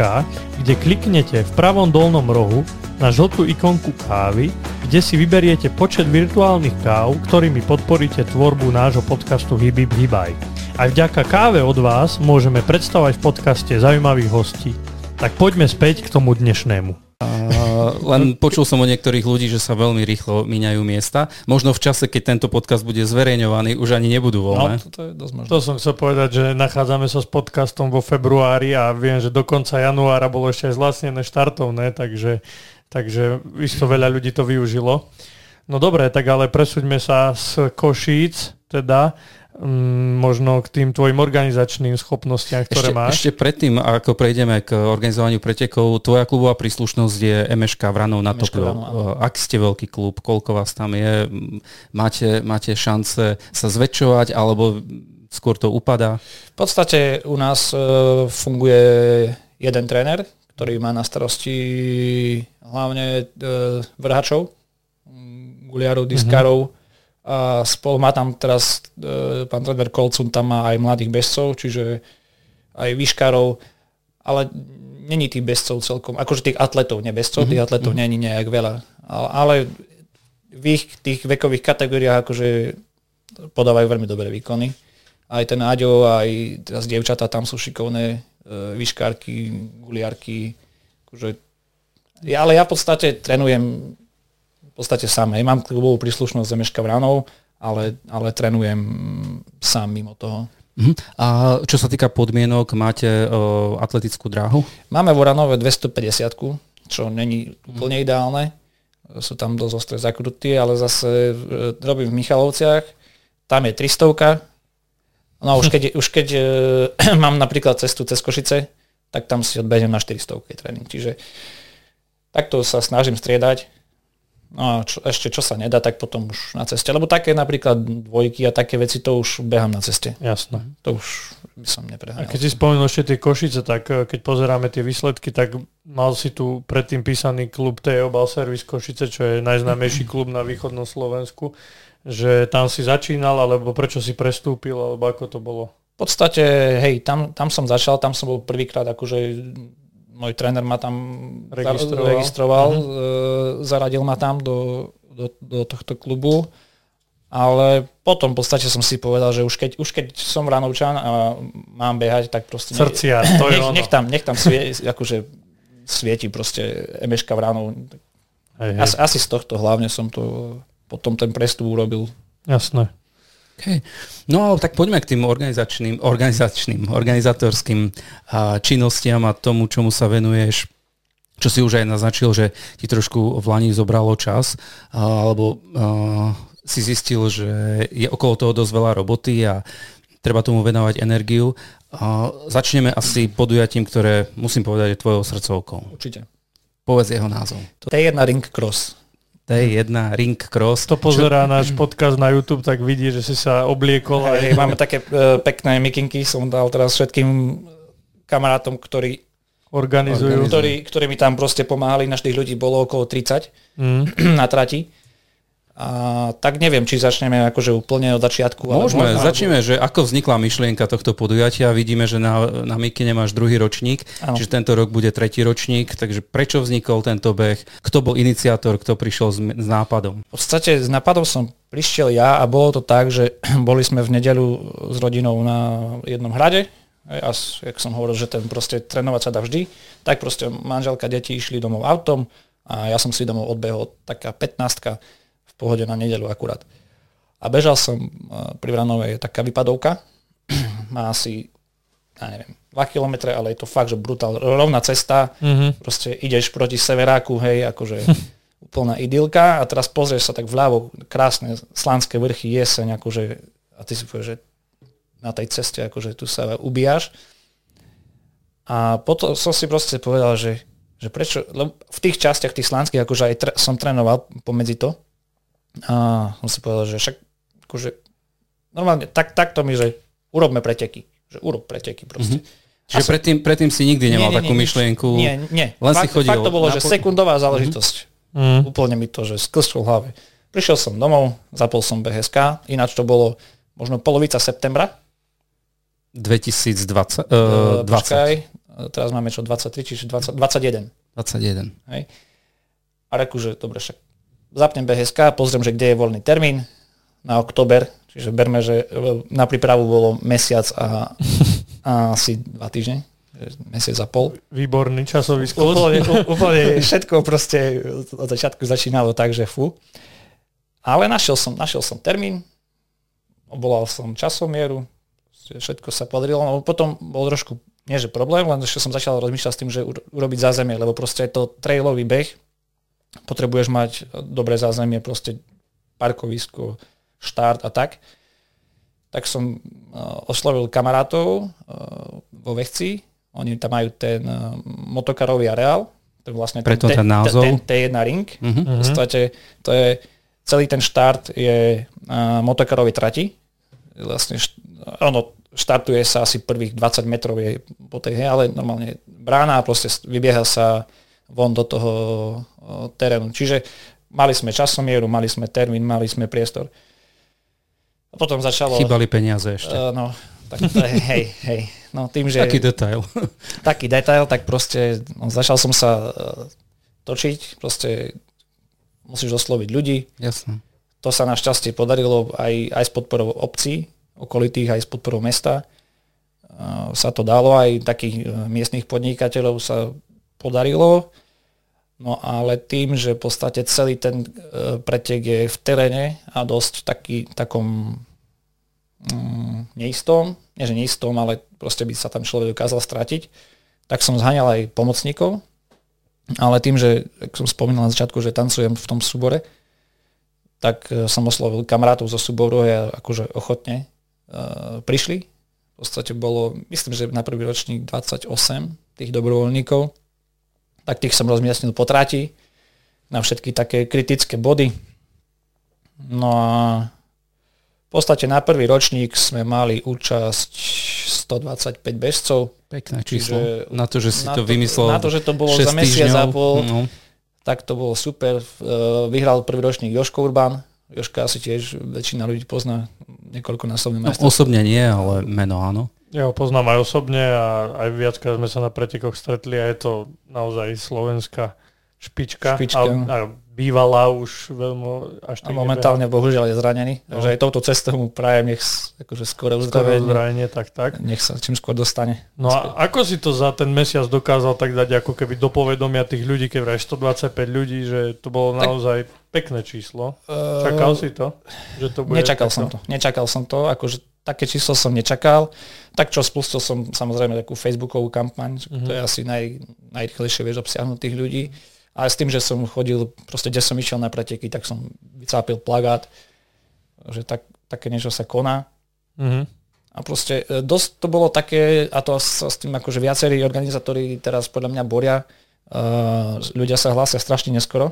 [SPEAKER 1] kde kliknete v pravom dolnom rohu na žltú ikonku kávy, kde si vyberiete počet virtuálnych káv, ktorými podporíte tvorbu nášho podcastu Hibib Hibaj. Aj vďaka káve od vás môžeme predstavať v podcaste zaujímavých hostí. Tak poďme späť k tomu dnešnému.
[SPEAKER 2] Len počul som o niektorých ľudí, že sa veľmi rýchlo míňajú miesta. Možno v čase, keď tento podcast bude zverejňovaný, už ani nebudú voľné.
[SPEAKER 3] No, to, je dosť možné.
[SPEAKER 1] To som chcel povedať, že nachádzame sa s podcastom vo februári a viem, že do konca januára bolo ešte aj zlacnené štartovné, takže, takže isto veľa ľudí to využilo. No dobre, tak ale presúďme sa z Košíc, teda možno k tým tvojim organizačným schopnostiam, ktoré
[SPEAKER 2] ešte,
[SPEAKER 1] máš.
[SPEAKER 2] Ešte predtým, ako prejdeme k organizovaniu pretekov, tvoja klubová príslušnosť je MŠK Vranov na Topiu. Ak ste veľký klub, koľko vás tam je, máte, máte šance sa zväčšovať, alebo skôr to upadá?
[SPEAKER 3] V podstate u nás e, funguje jeden tréner, ktorý má na starosti hlavne e, vrhačov, guliarov, diskarov, mm-hmm a spolu má tam teraz e, pán tréner Kolcun, tam má aj mladých bezcov, čiže aj výškarov, ale není tých bezcov celkom, akože tých atletov, ne bezcov, mm-hmm. tých atletov mm-hmm. není nejak veľa. Ale, ale v ich tých vekových kategóriách akože podávajú veľmi dobré výkony. Aj ten Aďo, aj teraz dievčatá tam sú šikovné, e, výškárky, guliarky. Akože, ja, ale ja v podstate trénujem podstate sám. Hej, mám klubovú príslušnosť Zemeška Vranov, ale, ale trénujem sám mimo toho.
[SPEAKER 2] Uh-huh. A čo sa týka podmienok, máte uh, atletickú dráhu?
[SPEAKER 3] Máme v Oranove 250, čo není úplne ideálne. Sú tam dosť ostré zakruty, ale zase uh, robím v Michalovciach. Tam je 300. No už keď, už keď uh, mám napríklad cestu cez Košice, tak tam si odbehnem na 400 tréning. Čiže takto sa snažím striedať No a čo, ešte čo sa nedá, tak potom už na ceste. Lebo také napríklad dvojky a také veci, to už behám na ceste.
[SPEAKER 1] Jasné.
[SPEAKER 3] To už by som nepreháňal.
[SPEAKER 1] A keď si spomenul ešte tie Košice, tak eh, keď pozeráme tie výsledky, tak mal si tu predtým písaný klub TO Bal Service Košice, čo je najznámejší klub na východnom Slovensku, že tam si začínal, alebo prečo si prestúpil, alebo ako to bolo?
[SPEAKER 3] V podstate, hej, tam, tam som začal, tam som bol prvýkrát akože môj tréner ma tam registroval, registroval uh-huh. zaradil ma tam do, do, do tohto klubu, ale potom v podstate som si povedal, že už keď, už keď som Ranovčan a mám behať, tak proste...
[SPEAKER 1] Srdcia,
[SPEAKER 3] to je nech, ono. nech tam, nech tam svie, akože svieti proste Emeška Vranov. Hej, hej. Asi, asi z tohto hlavne som to potom ten prestup urobil.
[SPEAKER 1] Jasné.
[SPEAKER 2] Okay. No tak poďme k tým organizačným, organizačným, organizatorským uh, činnostiam a tomu, čomu sa venuješ čo si už aj naznačil, že ti trošku v Lani zobralo čas, alebo uh, si zistil, že je okolo toho dosť veľa roboty a treba tomu venovať energiu. Uh, začneme asi podujatím, ktoré musím povedať je tvojou srdcovkou.
[SPEAKER 3] Určite.
[SPEAKER 2] Povedz jeho názov.
[SPEAKER 3] To je jedna ring cross.
[SPEAKER 2] T1 Ring Cross.
[SPEAKER 1] To pozerá Čo? náš podcast na YouTube, tak vidí, že si sa obliekol.
[SPEAKER 3] Hej, máme také uh, pekné mikinky, som dal teraz všetkým kamarátom, ktorí
[SPEAKER 1] organizujú.
[SPEAKER 3] Ktorí, ktorí mi tam proste pomáhali, našich ľudí bolo okolo 30 mm. na trati. A tak neviem, či začneme akože úplne od začiatku.
[SPEAKER 2] Môžeme, ale začneme, že ako vznikla myšlienka tohto podujatia. Vidíme, že na, na Mikine máš druhý ročník, ano. čiže tento rok bude tretí ročník. Takže prečo vznikol tento beh? Kto bol iniciátor, kto prišiel s, s nápadom?
[SPEAKER 3] V podstate s nápadom som prišiel ja a bolo to tak, že boli sme v nedelu s rodinou na jednom hrade. A jak som hovoril, že ten proste trénovať sa dá vždy, tak proste manželka, deti išli domov autom a ja som si domov odbehol taká 15 pohode na nedelu akurát. A bežal som pri Vranovej, je taká vypadovka, má asi, ja neviem, 2 km, ale je to fakt, že brutál, rovná cesta, mm-hmm. proste ideš proti severáku, hej, akože úplná idylka a teraz pozrieš sa tak vľavo, krásne slánske vrchy, jeseň, akože, a ty si povieš, že na tej ceste, akože tu sa ubíjaš. A potom som si proste povedal, že, že prečo, lebo v tých častiach, tých slánskych, akože aj tre, som trénoval pomedzi to, a on si povedal, že však akože, normálne tak, takto mi, že urobme preteky. Že urob preteky proste.
[SPEAKER 2] Mm-hmm. Čiže som... predtým, predtým si nikdy nemal nie, nie, takú nie, myšlienku?
[SPEAKER 3] Nie, nie.
[SPEAKER 2] Len
[SPEAKER 3] fakt,
[SPEAKER 2] si chodil
[SPEAKER 3] fakt to bolo, že sekundová mhm. záležitosť. Mm-hmm. Úplne mi to, že sklzlo v hlave. Prišiel som domov, zapol som BHSK, ináč to bolo možno polovica septembra.
[SPEAKER 2] 2020? Uh, 20. Počkaj,
[SPEAKER 3] teraz máme čo, 23, čiže 20, 21.
[SPEAKER 2] 21.
[SPEAKER 3] Hej. A reku, že dobre, však zapnem BHSK, pozriem, že kde je voľný termín na október, čiže berme, že na prípravu bolo mesiac a, a asi dva týždne, mesiac a pol.
[SPEAKER 1] Výborný časový skôr.
[SPEAKER 3] Úplne, úplne všetko proste od začiatku začínalo tak, že fu. Ale našiel som, našiel som termín, obolal som časomieru, všetko sa podarilo, no potom bol trošku, nie že problém, len že som začal rozmýšľať s tým, že urobiť zázemie, lebo proste je to trailový beh, potrebuješ mať dobré zázemie, proste parkovisko, štart a tak. Tak som uh, oslovil kamarátov uh, vo Vechci, oni tam majú ten uh, motokarový areál, to je vlastne
[SPEAKER 2] Preto ten, ten názov.
[SPEAKER 3] Ten T1 ring. Uh-huh. V podstate to je, celý ten štart je uh, motokarový trati. Vlastne št, ono štartuje sa asi prvých 20 metrov je po tej, ale normálne brána a proste vybieha sa von do toho terénu. Čiže mali sme časomieru, mali sme termín, mali sme priestor. A potom začalo...
[SPEAKER 2] Chýbali peniaze ešte. Uh,
[SPEAKER 3] no, tak to je, hej, hej. No, tým, že,
[SPEAKER 2] taký detail.
[SPEAKER 3] taký detail, tak proste no, začal som sa uh, točiť, proste musíš osloviť ľudí.
[SPEAKER 2] Jasne.
[SPEAKER 3] To sa našťastie podarilo aj, aj s podporou obcí, okolitých, aj s podporou mesta. Uh, sa to dalo, aj takých uh, miestnych podnikateľov sa podarilo. No ale tým, že v podstate celý ten e, pretek je v teréne a dosť taký, takom mm, neistom, nie že neistom, ale proste by sa tam človek dokázal stratiť, tak som zháňal aj pomocníkov, ale tým, že, ako som spomínal na začiatku, že tancujem v tom súbore, tak e, som oslovil kamarátov zo súboru a akože ochotne uh, prišli. V podstate bolo, myslím, že na prvý ročník 28 tých dobrovoľníkov tak tých som rozmiestnil po trati na všetky také kritické body. No a v podstate na prvý ročník sme mali účasť 125 bežcov.
[SPEAKER 2] Pekné číslo. Na to, že si to, to vymyslel
[SPEAKER 3] Na to, že to bolo za mesiac a pol, no. tak to bolo super. Vyhral prvý ročník Joško Urban. Joška asi tiež väčšina ľudí pozná niekoľkonásobný
[SPEAKER 2] majster. No, osobne nie, ale meno áno.
[SPEAKER 1] Ja ho poznám aj osobne a aj viackrát sme sa na pretekoch stretli a je to naozaj slovenská špička.
[SPEAKER 3] špička. A,
[SPEAKER 1] a bývalá už veľmi až
[SPEAKER 3] A momentálne nebeha. bohužiaľ je zranený, no. takže aj touto cestou mu prajem nech akože skoro
[SPEAKER 1] uzdravenie. tak, tak.
[SPEAKER 3] Nech sa čím skôr dostane.
[SPEAKER 1] No a ako si to za ten mesiac dokázal tak dať ako keby do povedomia tých ľudí, keď vraj 125 ľudí, že to bolo tak naozaj pekné číslo. Čakal si to? Že to bude
[SPEAKER 3] Nečakal
[SPEAKER 1] takto?
[SPEAKER 3] som to. Nečakal som to, akože také číslo som nečakal. Tak čo spustil som samozrejme takú facebookovú kampaň, mm-hmm. to je asi naj, najrychlejšie vieš obsiahnuť tých ľudí. Ale s tým, že som chodil, proste kde som išiel na preteky, tak som vycápil plagát, že tak, také niečo sa koná.
[SPEAKER 1] Mhm.
[SPEAKER 3] A proste e, dosť to bolo také, a to sa s tým akože viacerí organizátori teraz podľa mňa boria, uh, ľudia sa hlásia strašne neskoro.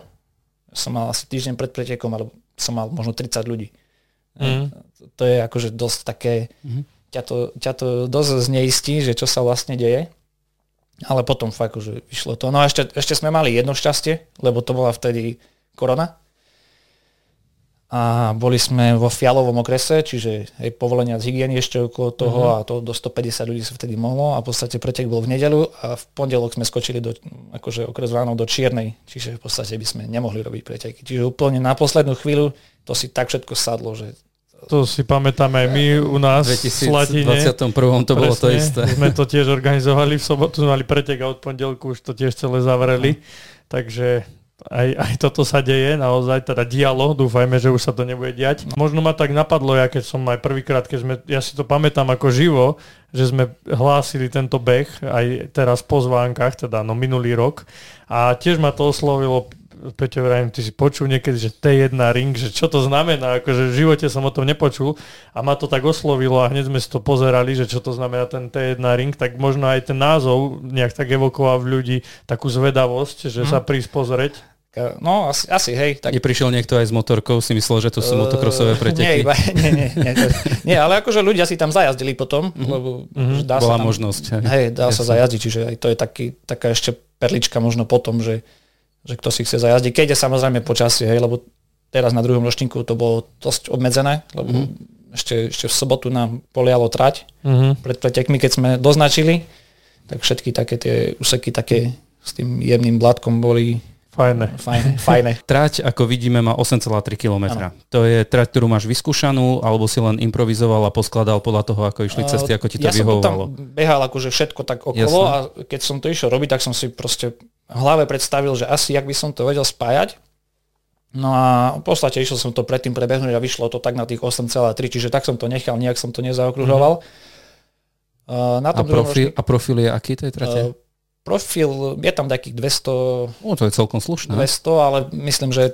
[SPEAKER 3] Som mal asi týždeň pred pretekom, alebo som mal možno 30 ľudí.
[SPEAKER 1] Mhm.
[SPEAKER 3] To je akože dosť také,
[SPEAKER 2] Mhm.
[SPEAKER 3] ťa, to, ťa to dosť zneistí, že čo sa vlastne deje. Ale potom fakt že vyšlo to. No a ešte, ešte sme mali jedno šťastie, lebo to bola vtedy korona. A boli sme vo fialovom okrese, čiže aj povolenia z hygieny ešte okolo toho
[SPEAKER 1] Mhm.
[SPEAKER 3] a to do 150 ľudí sa vtedy mohlo a v podstate pretek bol v nedelu a v pondelok sme skočili do, akože okres ráno do Čiernej, čiže v podstate by sme nemohli robiť preteky. Čiže úplne na poslednú chvíľu to si tak všetko sadlo, že
[SPEAKER 1] To si pamätáme aj my u nás v
[SPEAKER 2] V
[SPEAKER 1] Slatine.
[SPEAKER 2] 2021 to bolo to isté.
[SPEAKER 1] Sme to tiež organizovali, v sobotu mali pretek a od pondelku už to tiež celé zavreli. Takže aj, aj toto sa deje, naozaj teda dialo, dúfajme, že už sa to nebude diať. Možno ma tak napadlo, ja keď som aj prvýkrát, keď sme, ja si to pamätám ako živo, že sme hlásili tento beh aj teraz po zvánkach, teda no minulý rok a tiež ma to oslovilo Peťo, vrajím, ty si počul niekedy, že T1 ring, že čo to znamená, akože v živote som o tom nepočul a ma to tak oslovilo a hneď sme si to pozerali, že čo to znamená ten T1 ring, tak možno aj ten názov nejak tak evokoval v ľudí takú zvedavosť, že
[SPEAKER 3] Mhm.
[SPEAKER 1] sa prísť pozrieť.
[SPEAKER 3] no asi, asi hej. Tak,
[SPEAKER 2] Neprišiel niekto aj s motorkou, si myslel, že to sú motokrosové
[SPEAKER 3] Eh, Nie,
[SPEAKER 2] preteky.
[SPEAKER 3] iba, nie, nie, nie, to, nie, ale akože ľudia si tam zajazdili potom,
[SPEAKER 2] Mhm.
[SPEAKER 3] lebo že dá
[SPEAKER 2] Bola
[SPEAKER 3] sa tam,
[SPEAKER 2] možnosť. hej.
[SPEAKER 3] Hej, dá sa
[SPEAKER 2] Jasne.
[SPEAKER 3] zajazdiť, čiže aj to je taký, taká ešte perlička možno potom, že, že kto si chce zajazdiť. Keď je samozrejme počasie, hej, lebo teraz na druhom ročníku to bolo dosť obmedzené, lebo
[SPEAKER 2] Mhm.
[SPEAKER 3] ešte, ešte v sobotu nám polialo trať
[SPEAKER 1] Mhm.
[SPEAKER 3] pred pretekmi, keď sme doznačili, tak všetky také tie úseky také s tým jemným blátkom boli
[SPEAKER 1] Fajné.
[SPEAKER 3] fajné. fajné.
[SPEAKER 2] Trať, ako vidíme, má 8,3 km. To je trať, ktorú máš vyskúšanú, alebo si len improvizoval a poskladal podľa toho, ako išli cesty, ako ti to
[SPEAKER 3] ja som to
[SPEAKER 2] vyhovovalo.
[SPEAKER 3] tam behal akože všetko tak okolo
[SPEAKER 2] Jasné.
[SPEAKER 3] a keď som to išiel robiť, tak som si proste hlave predstavil, že asi jak by som to vedel spájať. No a v podstate išiel som to predtým prebehnúť a vyšlo to tak na tých 8,3, čiže tak som to nechal, nejak som to nezaokruhoval. Uh, na.
[SPEAKER 2] A
[SPEAKER 3] tom druhom
[SPEAKER 2] profil, a profil je aký tej trate?
[SPEAKER 3] uh, profil, je tam takých 200,
[SPEAKER 2] O, to je celkom slušné.
[SPEAKER 3] 200, ale myslím, že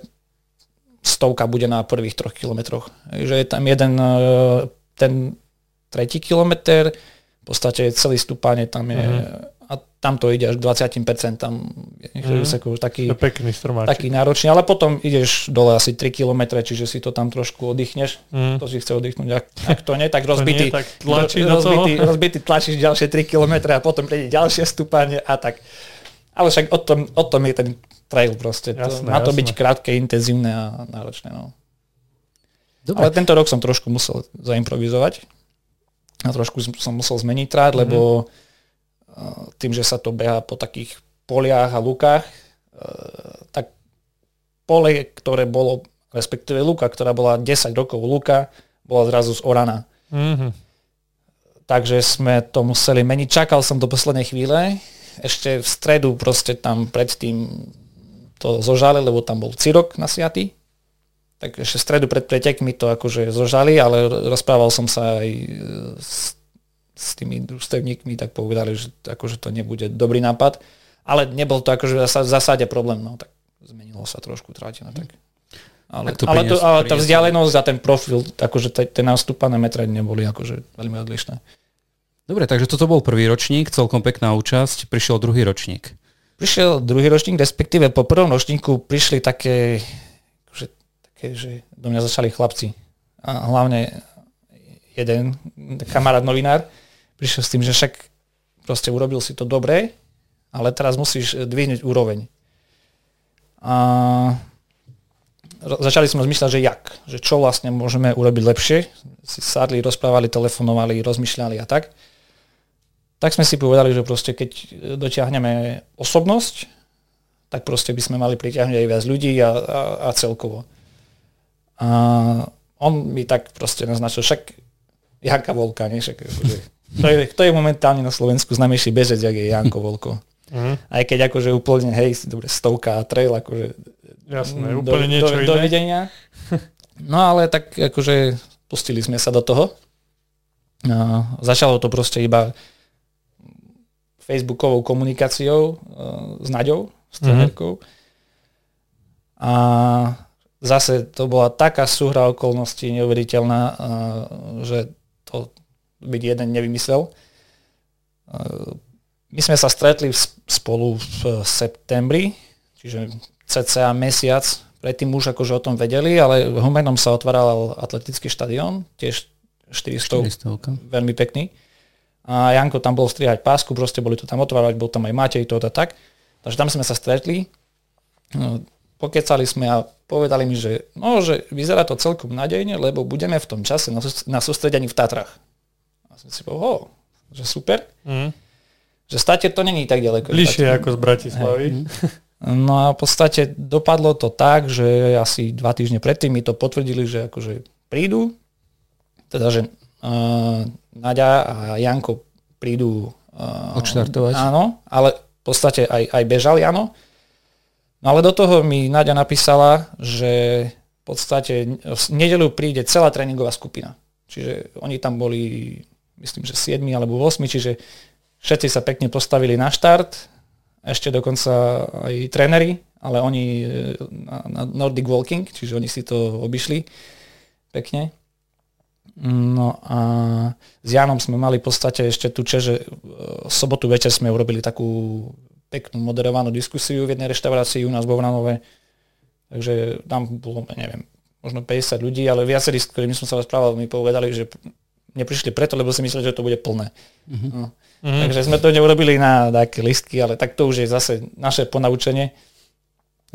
[SPEAKER 3] stovka bude na prvých troch kilometroch. Že je tam jeden, uh, ten tretí kilometr, v podstate celý stúpanie tam je,
[SPEAKER 1] Mhm.
[SPEAKER 3] A tam to ide až k 20%, tam
[SPEAKER 1] Mhm.
[SPEAKER 3] úsek už taký,
[SPEAKER 1] To je pekný
[SPEAKER 3] taký náročný, ale potom ideš dole asi 3 km, čiže si to tam trošku oddychneš,
[SPEAKER 1] Mm.
[SPEAKER 3] to si chce oddychnúť, ak, ak to nie, tak
[SPEAKER 1] To
[SPEAKER 3] rozbitý,
[SPEAKER 1] nie, tak tlačí do
[SPEAKER 3] rozbitý, rozbitý tlačíš ďalšie 3 km a potom príde ďalšie stúpanie a tak. Ale však o tom, o tom je ten trail proste. To,
[SPEAKER 1] Jasné,
[SPEAKER 3] má to
[SPEAKER 1] jasné.
[SPEAKER 3] byť krátke, intenzívne a náročné. No.
[SPEAKER 2] Dobre.
[SPEAKER 3] Ale tento rok som trošku musel zaimprovizovať a trošku som musel zmeniť tráť,
[SPEAKER 1] Mhm.
[SPEAKER 3] lebo uh, tým, že sa to beha po takých poliach a lukách, uh, tak pole, ktoré bolo, respektíve luka, ktorá bola 10 rokov luka, bola zrazu zoraná.
[SPEAKER 1] Mhm.
[SPEAKER 3] Takže sme to museli meniť. Čakal som do poslednej chvíle. Ešte v stredu proste tam predtým to zožali, lebo tam bol cirok nasiatý. Tak ešte v stredu pred pretekmi to akože zožali, ale rozprával som sa aj s, s tými družstevníkmi, tak povedali, že akože to nebude dobrý nápad. Ale nebol to akože v zásade problém, no tak zmenilo sa trošku tráť. No, tak. Ale,
[SPEAKER 2] Tak to
[SPEAKER 3] ale, to, ale tá vzdialenosť a ten profil, akože tie nastúpané metre neboli akože veľmi odlišné.
[SPEAKER 2] Dobre, takže toto bol prvý ročník, celkom pekná účasť, prišiel druhý ročník.
[SPEAKER 3] Prišiel druhý ročník, respektíve po prvom ročníku prišli také, že, také, že do mňa začali chlapci. A hlavne jeden kamarát novinár prišiel s tým, že však proste urobil si to dobre, ale teraz musíš dvihnúť úroveň. A začali sme zmyšľať, že jak, že čo vlastne môžeme urobiť lepšie. Si sadli, rozprávali, telefonovali, rozmýšľali a tak tak sme si povedali, že proste keď dotiahneme osobnosť, tak proste by sme mali pritiahnuť aj viac ľudí a, a, a celkovo. A on mi tak proste naznačil, však Janka Volka, nie? Však, akože, to, je, to je momentálne na Slovensku známejší bežec, jak je Janko Volko.
[SPEAKER 1] Mhm.
[SPEAKER 3] Aj keď akože úplne, hej, dobre, stovka a trail, akože
[SPEAKER 1] Jasné, úplne niečo
[SPEAKER 3] do,
[SPEAKER 1] iné.
[SPEAKER 3] Dovidenia. No ale tak akože pustili sme sa do toho. A začalo to proste iba facebookovou komunikáciou uh, s Naďou, s trenérkou. Mm-hmm. A zase to bola taká súhra okolností neuveriteľná, uh, že to byť jeden nevymyslel. Uh, my sme sa stretli spolu v septembri, čiže cca mesiac. Predtým už akože o tom vedeli, ale v Humenom sa otváral atletický štadión, tiež 400, 400, veľmi pekný. A Janko tam bol strihať pásku, proste boli to tam otvárať, bol tam aj Matej, to a tak. Takže tam sme sa stretli, no, pokecali sme a povedali mi, že, no, že vyzerá to celkom nadejne, lebo budeme v tom čase na sústredení v Tatrach. Som si povedal, že super. Mm. Že státe to není tak ďaleko.
[SPEAKER 1] Bližšie ako z Bratislavy. Hej.
[SPEAKER 3] No a v podstate dopadlo to tak, že asi dva týždne predtým mi to potvrdili, že akože prídu, teda že uh, Naďa a Janko prídu
[SPEAKER 2] uh, odštartovať.
[SPEAKER 3] Áno, ale v podstate aj, aj bežali, áno. No ale do toho mi Naďa napísala, že v podstate v nedelu príde celá tréningová skupina. Čiže oni tam boli, myslím, že 7 alebo 8, čiže všetci sa pekne postavili na štart, ešte dokonca aj tréneri, ale oni e, na, Nordic Walking, čiže oni si to obišli pekne. No a s Janom sme mali v podstate ešte tu že v sobotu večer sme urobili takú peknú moderovanú diskusiu v jednej reštaurácii u nás vo Vranove. Takže tam bolo, neviem, možno 50 ľudí, ale viacerí, s ktorými som sa rozprával, mi povedali, že neprišli preto, lebo si mysleli, že to bude plné. Mm-hmm. No. Mm. Takže sme to neurobili na také listky, ale tak to už je zase naše ponaučenie.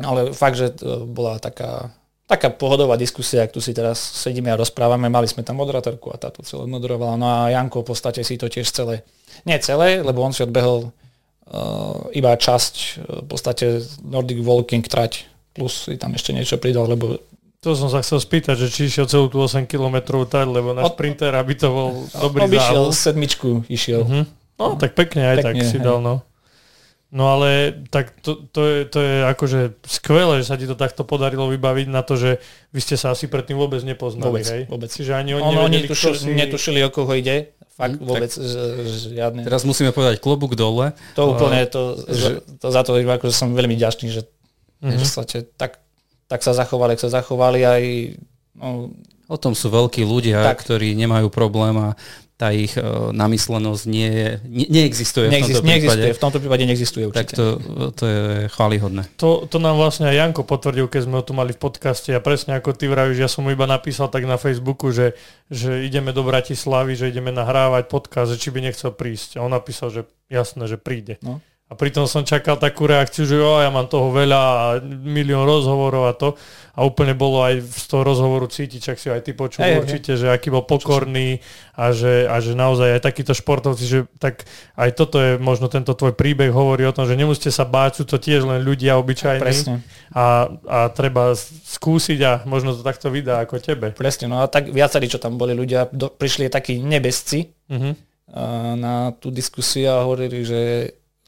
[SPEAKER 3] Ale fakt, že to bola taká, taká pohodová diskusia, ak tu si teraz sedíme a rozprávame. Mali sme tam moderatorku a táto celé moderovala. No a Janko v podstate si to tiež celé, nie celé, lebo on si odbehol uh, iba časť, uh, v podstate Nordic Walking trať, plus si tam ešte niečo pridal, lebo
[SPEAKER 1] to som sa chcel spýtať, že či išiel celú tú 8 km trať, lebo Od, sprinter, aby to bol dobrý
[SPEAKER 3] Obišiel sedmičku, išiel. Uh-huh.
[SPEAKER 1] No, tak pekne aj pekne, tak si hej. dal, no. No ale tak to, to, je, to je akože skvelé, že sa ti to takto podarilo vybaviť na to, že vy ste sa asi predtým vôbec nepoznali,
[SPEAKER 3] vôbec,
[SPEAKER 1] hej?
[SPEAKER 3] Vôbec.
[SPEAKER 1] Čiže ani
[SPEAKER 3] oni,
[SPEAKER 1] ono,
[SPEAKER 3] oni tušili, si... netušili, o koho ide. Fakt hmm, vôbec tak, žiadne.
[SPEAKER 2] Teraz musíme povedať klobúk dole.
[SPEAKER 3] To úplne, to, že... to za to akože som veľmi ďačný, že, mm-hmm. že sa, tak, tak sa zachovali, ak sa zachovali aj no,
[SPEAKER 2] O tom sú veľkí ľudia, tak. ktorí nemajú problém a tá ich uh, namyslenosť nie je, ne, neexistuje,
[SPEAKER 3] Neexist,
[SPEAKER 2] v tomto
[SPEAKER 3] neexistuje, prípade. v tomto prípade neexistuje určite.
[SPEAKER 2] Tak to, to je chválihodné.
[SPEAKER 1] To, to nám vlastne aj Janko potvrdil, keď sme ho tu mali v podcaste a presne ako ty vravíš, ja som mu iba napísal tak na Facebooku, že, že ideme do Bratislavy, že ideme nahrávať podcast, že či by nechcel prísť. A on napísal, že jasné, že príde. No. A pritom som čakal takú reakciu, že jo, ja mám toho veľa a milión rozhovorov a to. A úplne bolo aj z toho rozhovoru cítiť, čak si aj ty počul hey, určite, hey. že aký bol pokorný a že, a že naozaj aj takíto športovci, že tak aj toto je možno tento tvoj príbeh hovorí o tom, že nemusíte sa báť, sú to tiež len ľudia obyčajní a, a treba skúsiť a možno to takto vydá ako tebe.
[SPEAKER 3] Presne, no a tak viacerí, čo tam boli ľudia, do, prišli takí nebesci uh-huh. na tú diskusiu a hovorili, že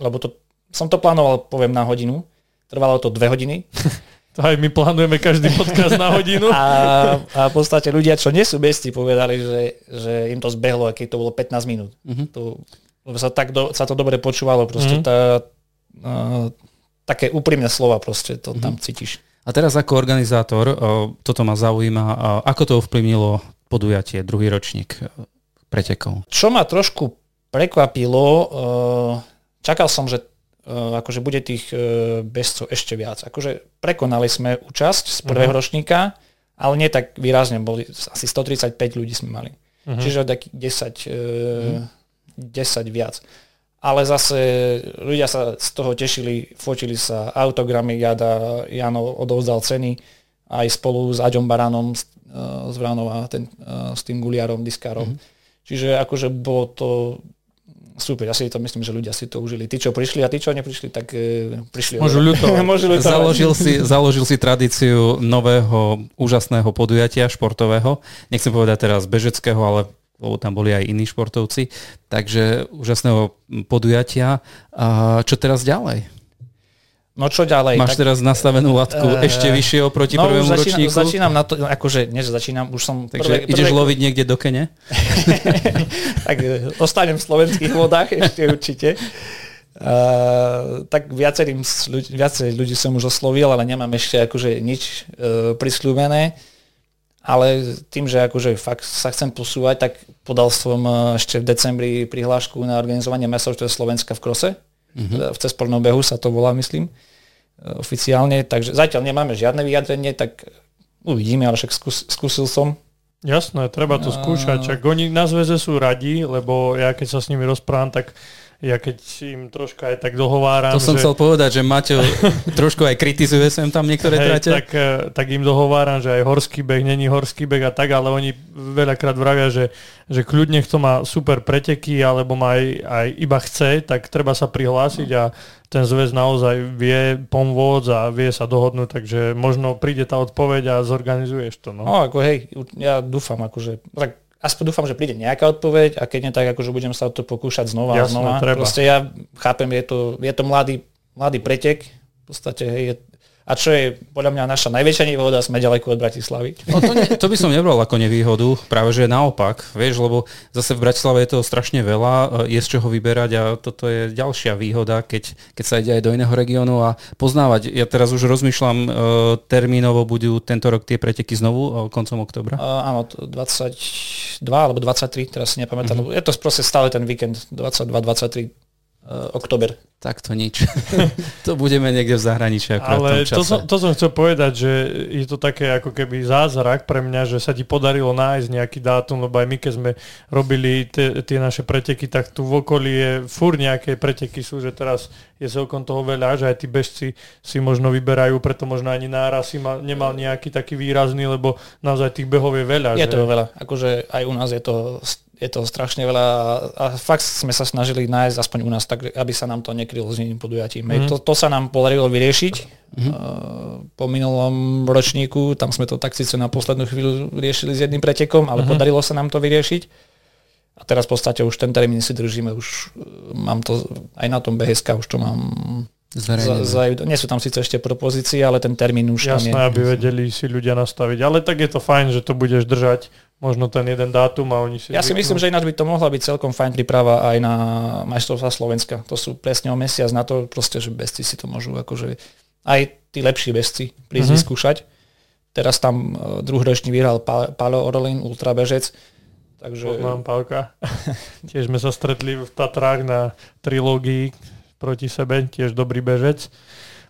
[SPEAKER 3] lebo to, som to plánoval, poviem, na hodinu. Trvalo to dve hodiny.
[SPEAKER 1] To aj my plánujeme každý podcast na hodinu.
[SPEAKER 3] A, a v podstate ľudia, čo nie sú besti, povedali, že, že im to zbehlo, keď to bolo 15 minút. Uh-huh. To, lebo sa, tak do, sa to dobre počúvalo, proste uh-huh. tá, uh, také úprimné slova proste, to uh-huh. tam cítiš.
[SPEAKER 2] A teraz ako organizátor, uh, toto ma zaujíma, uh, ako to ovplyvnilo podujatie, druhý ročník pretekov?
[SPEAKER 3] Čo ma trošku prekvapilo, uh, čakal som, že uh, akože bude tých uh, bežcov ešte viac. Akože prekonali sme účasť z prvého uh-huh. ročníka, ale nie tak výrazne, boli asi 135 ľudí sme mali. Uh-huh. Čiže takých 10, uh, uh-huh. 10 viac. Ale zase ľudia sa z toho tešili, fotili sa autogramy, Jada, Jano odovzdal ceny aj spolu s Aďom Baranom z, z Vranova, ten, s tým Guliarom, Diskárom. Uh-huh. Čiže akože bolo to super, ja si to myslím, že ľudia si to užili. Tí, čo prišli a tí, čo neprišli, tak e, prišli.
[SPEAKER 1] Môžu ľutovať.
[SPEAKER 2] Môžu ľutovať. Založil, si, založil si tradíciu nového úžasného podujatia športového. Nechcem povedať teraz bežeckého, ale lebo tam boli aj iní športovci. Takže úžasného podujatia. A čo teraz ďalej?
[SPEAKER 3] No čo ďalej?
[SPEAKER 2] Máš tak, teraz nastavenú latku uh, ešte vyššie oproti no, prvému
[SPEAKER 3] začínam,
[SPEAKER 2] ročníku?
[SPEAKER 3] začínam na to, akože, nie, že začínam, už som...
[SPEAKER 2] Takže prvé, ideš prvé... loviť niekde do kene?
[SPEAKER 3] tak e, ostanem v slovenských vodách ešte určite. Uh, tak viacerým ľudí, viacej ľudí som už oslovil, ale nemám ešte akože nič uh, prisľúbené. Ale tým, že akože fakt sa chcem posúvať, tak podal som ešte v decembri prihlášku na organizovanie mesovstva Slovenska v krose mm-hmm. v cestovnom behu sa to volá, myslím, e, oficiálne. Takže zatiaľ nemáme žiadne vyjadrenie, tak uvidíme, ale však skús, skúsil som.
[SPEAKER 1] Jasné, treba to skúšať. Čak oni na zväze sú radi, lebo ja keď sa s nimi rozprávam, tak ja keď im troška aj tak dohováram...
[SPEAKER 2] To som že... chcel povedať, že Maťo trošku aj kritizuje sem tam niektoré hej, trate.
[SPEAKER 1] Tak, eh, tak im dohováram, že aj horský beh není horský beh a tak, ale oni veľakrát vravia, že, že kľudne kto má super preteky alebo má aj, aj iba chce, tak treba sa prihlásiť a ten zväz naozaj vie pomôcť a vie sa dohodnúť, takže možno príde tá odpoveď a zorganizuješ to. No,
[SPEAKER 3] no ako hej, ja dúfam, akože, tak aspoň dúfam, že príde nejaká odpoveď a keď nie tak, akože budem sa to pokúšať znova a znova. Treba. Proste ja chápem, je to, je to mladý, mladý pretek, v podstate hej, je, a čo je podľa mňa naša najväčšia nevýhoda, sme ďaleko od Bratislavy.
[SPEAKER 2] No to, ne, to by som nebral ako nevýhodu, práve že naopak, vieš, lebo zase v Bratislave je toho strašne veľa, je z čoho vyberať a toto je ďalšia výhoda, keď, keď sa ide aj do iného regiónu a poznávať. Ja teraz už rozmýšľam, e, termínovo budú tento rok tie preteky znovu, e, koncom oktobra?
[SPEAKER 3] Uh, áno, 22 alebo 23, teraz si nepamätám. Mm-hmm. Je to proste stále ten víkend, 22-23 uh, oktober.
[SPEAKER 2] Tak to nič. to budeme niekde v zahraničí.
[SPEAKER 1] Ale to som, to som chcel povedať, že je to také ako keby zázrak pre mňa, že sa ti podarilo nájsť nejaký dátum, lebo aj my keď sme robili tie naše preteky, tak tu v okolí je fur nejaké preteky sú, že teraz je celkom toho veľa, že aj tí bežci si možno vyberajú, preto možno ani náraz si mal, nemal nejaký taký výrazný, lebo naozaj tých behov je veľa.
[SPEAKER 3] Je
[SPEAKER 1] že?
[SPEAKER 3] to veľa. Akože aj u nás je to je to strašne veľa a fakt sme sa snažili nájsť aspoň u nás tak, aby sa nám to nekrylo s iným podujatím. Mm-hmm. To, to sa nám podarilo vyriešiť mm-hmm. po minulom ročníku, tam sme to tak síce na poslednú chvíľu riešili s jedným pretekom, ale mm-hmm. podarilo sa nám to vyriešiť. A teraz v podstate už ten termín si držíme, už uh, mám to aj na tom BSK, už to mám za, za, nie sú tam síce ešte propozície, ale ten termín už
[SPEAKER 1] Jasné,
[SPEAKER 3] tam
[SPEAKER 1] je. aby vedeli si ľudia nastaviť. Ale tak je to fajn, že to budeš držať možno ten jeden dátum a oni si...
[SPEAKER 3] Ja si myslím, že ináč by to mohla byť celkom fajn príprava aj na majstrovstvá Slovenska. To sú presne o mesiac na to, proste, že bezci si to môžu akože aj tí lepší bezci prísť mm-hmm. vyskúšať. Teraz tam uh, druhoročný vyhral Paolo Orlin, ultrabežec. Takže...
[SPEAKER 1] Poznám Pálka. tiež sme sa stretli v Tatrách na trilógii proti sebe, tiež dobrý bežec.